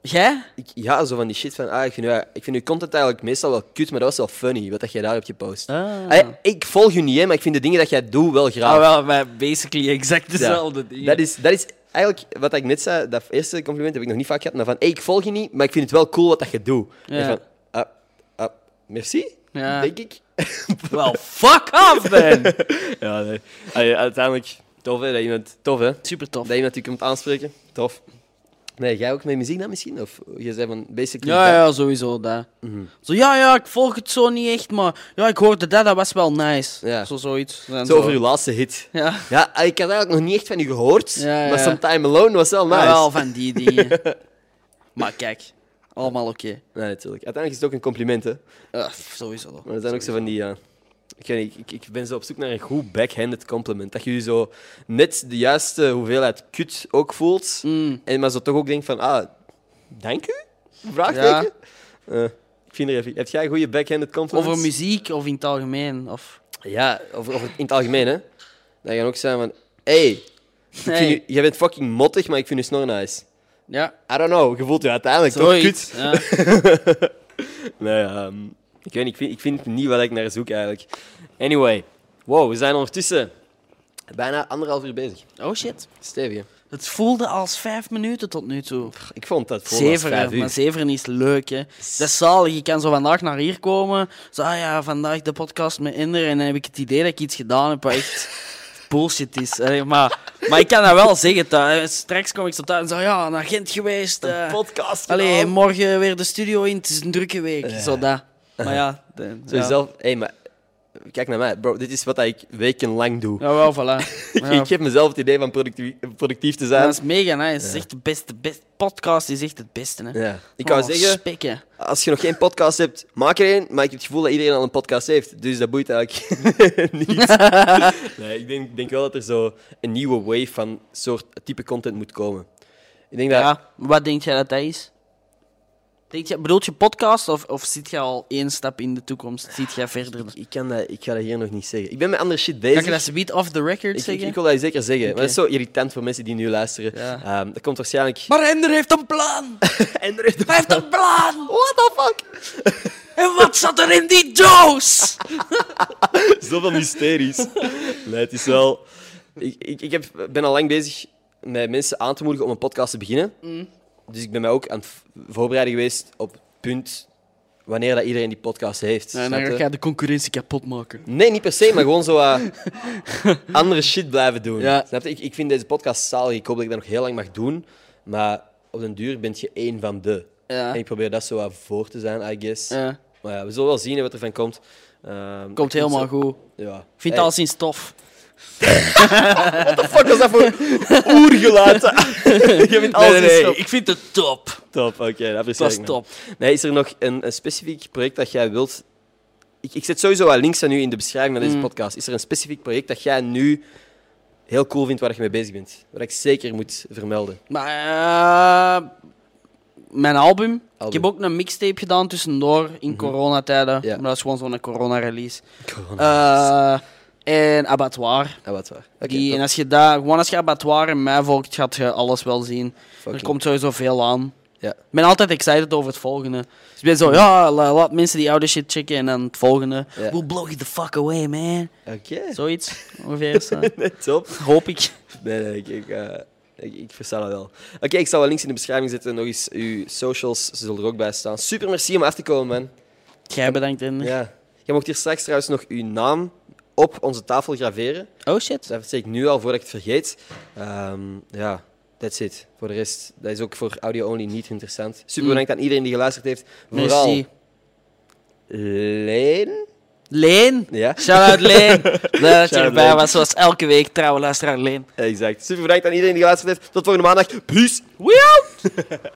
Jij? ik, ja, zo van die shit van, ah, ik vind, ja, ik vind uw content eigenlijk meestal wel kut, maar dat was wel funny, wat dat jij daar hebt gepost. Ah. Ah, ik volg je niet, hè, maar ik vind de dingen dat jij doet wel graag. Ah, wel, maar basically exact Ja. dezelfde dingen. Dat is, dat is eigenlijk wat ik net zei, dat eerste compliment heb ik nog niet vaak gehad, maar van, hey, ik volg je niet, maar ik vind het wel cool wat dat je doet. Ja. En van, ah, ah, merci, Ja. denk ik. Wel, fuck off, man. ja, nee. Allee, uiteindelijk, tof hè, dat iemand, tof hè, Super tof. dat iemand je komt aanspreken, tof. Nee, jij ook met muziek dan misschien? Of je zei van, basically... Ja, dat- ja, sowieso dat. Zo, ja, ja, ik volg het zo niet echt, maar ja, ik hoorde dat, dat was wel nice. Ja. Zo zoiets. Zo over je laatste hit. Ja. Ja, ik had eigenlijk nog niet echt van u gehoord, Ja, ja. maar Sometime Alone was wel nice. Ja, wel van die dingen. maar kijk, allemaal oké. Nee, natuurlijk. Uiteindelijk is het ook een compliment, hè. Ja, sowieso. Maar er zijn ook zo van die... Ja, ik, weet niet, ik, ik ben zo op zoek naar een goed backhanded compliment. Dat je je zo net de juiste hoeveelheid kut ook voelt. Mm. En maar zo toch ook denkt van... Ah, dank u? Vraagteken? Eh, ik vind er even... Heb jij een goede backhanded compliments? Over muziek of in het algemeen? Of... Ja, over, over in het algemeen, hè. Dat je ook zeggen van... Hey, ik vind jij bent fucking mottig, maar ik vind je snor nice. Ja, I don't know, je voelt je uiteindelijk toch kut. Ja. Nee, ehm, ik weet niet, ik vind, ik vind niet wat ik naar zoek eigenlijk. Anyway, wow, we zijn ondertussen bijna anderhalf uur bezig. Oh shit. Stevig? Het voelde als vijf minuten tot nu toe. Ik vond dat als vijf Zeveren, uur. maar zeveren is leuk, hè. Dat is zalig. Je kan zo vandaag naar hier komen. Zo, ah ja, vandaag de podcast met Inder. En dan heb ik het idee dat ik iets gedaan heb wat echt bullshit is. Allee, maar, maar ik kan dat wel zeggen. thuis. Straks kom ik zo thuis en zo, ja, naar Gent geweest. eh. podcast Allee, morgen weer de studio in. Het is een drukke week. Zo dat. Maar ja, de, Zo ja. zelf, hey, maar kijk naar mij, bro. Dit is wat ik wekenlang doe. Ja, wel, voilà. Ja, ik geef mezelf het idee van productief, productief te zijn. dat is mega nice. Het is echt de beste, beste. Podcast is echt het beste, hè. Ja. Ik kan Oh, zeggen, Spikken. als je nog geen podcast hebt, maak er een. Maar ik heb het gevoel dat iedereen al een podcast heeft. Dus dat boeit eigenlijk niet. nee, ik denk, denk wel dat er zo een nieuwe wave van soort type content moet komen. Ik denk dat... Ja, wat denk jij dat dat is? Denk je, bedoelt je podcast of, of zit je al één stap in de toekomst? Zit jij verder? Ik, kan dat, ik ga dat hier nog niet zeggen. Ik ben met andere shit Kan bezig. je dat zoiets off the record ik, zeggen? ik wil dat zeker zeggen. Maar dat is zo irritant voor mensen die nu luisteren. Ja. Ehm, dat komt waarschijnlijk... Maar Ender heeft een plan! En er is Hij heeft een plan! What the fuck? En wat zat er in die doos? Zoveel mysteries. Nee, het is wel... Ik, ik, ik heb, ben al lang bezig met mensen aan te moedigen om een podcast te beginnen. Mm. Dus ik ben mij ook aan het voorbereiden geweest op het punt wanneer dat iedereen die podcast heeft. En dan ga je de concurrentie kapot maken. Nee, niet per se, maar gewoon zo wat andere shit blijven doen. Ja. Snap je? Ik, ik vind deze podcast zalig. Ik hoop dat ik dat nog heel lang mag doen. Maar op den duur ben je één van de. Ja. En ik probeer dat zo wat voor te zijn, I guess. Ja. Maar ja, we zullen wel zien wat er van komt. Ehm, Komt helemaal zo- goed. Ja. Ik vind Hey, alles in stof. Fuck was dat voor oergelaten? Je vindt alles Nee, nee. Ik vind het top. Top, oké. dat Dat is top. Nee, is er nog een, een specifiek project dat jij wilt... Ik, ik zet sowieso wat links aan u in de beschrijving van deze Mm. podcast. Is er een specifiek project dat jij nu heel cool vindt waar je mee bezig bent? Wat ik zeker moet vermelden. Maar eh, mijn album. Ik heb ook een mixtape gedaan tussendoor in coronatijden. Ja. Maar dat is gewoon zo'n corona-release. Eh, En Abattoir. Waar. Oké, Die, top. en als je daar, gewoon als je Abattoir en mij volgt, gaat je alles wel zien. Er Fucking- komt sowieso veel aan. Ja. Ik ben altijd excited over het volgende. Dus ik ben zo, ja, la- laat mensen die oude shit checken en dan het volgende. Ja. We'll blow you the fuck away, man. Oké. Zoiets ongeveer. zo. Top. Hoop ik. Nee, nee, ik, ik, eh, ik, ik versta dat wel. Oké, ik zal wel links in de beschrijving zetten. Nog eens uw socials ze zullen er ook bij staan. Super merci om af te komen, man. Jij bedankt, Ender. Ja. Je mocht hier straks trouwens nog uw naam op onze tafel graveren. Oh shit. Dat zeg ik nu al voordat ik het vergeet. Ehm, ja, that's it. Voor de rest, dat is ook voor audio-only niet interessant. Super Mm. bedankt aan iedereen die geluisterd heeft. Vooral Merci. Leen. Leen. Ja, Shout-out Leen. Dat je erbij was, zoals elke week. Trouwe luisteraar Leen. exact. Super bedankt aan iedereen die geluisterd heeft. Tot volgende maandag. Peace. We out!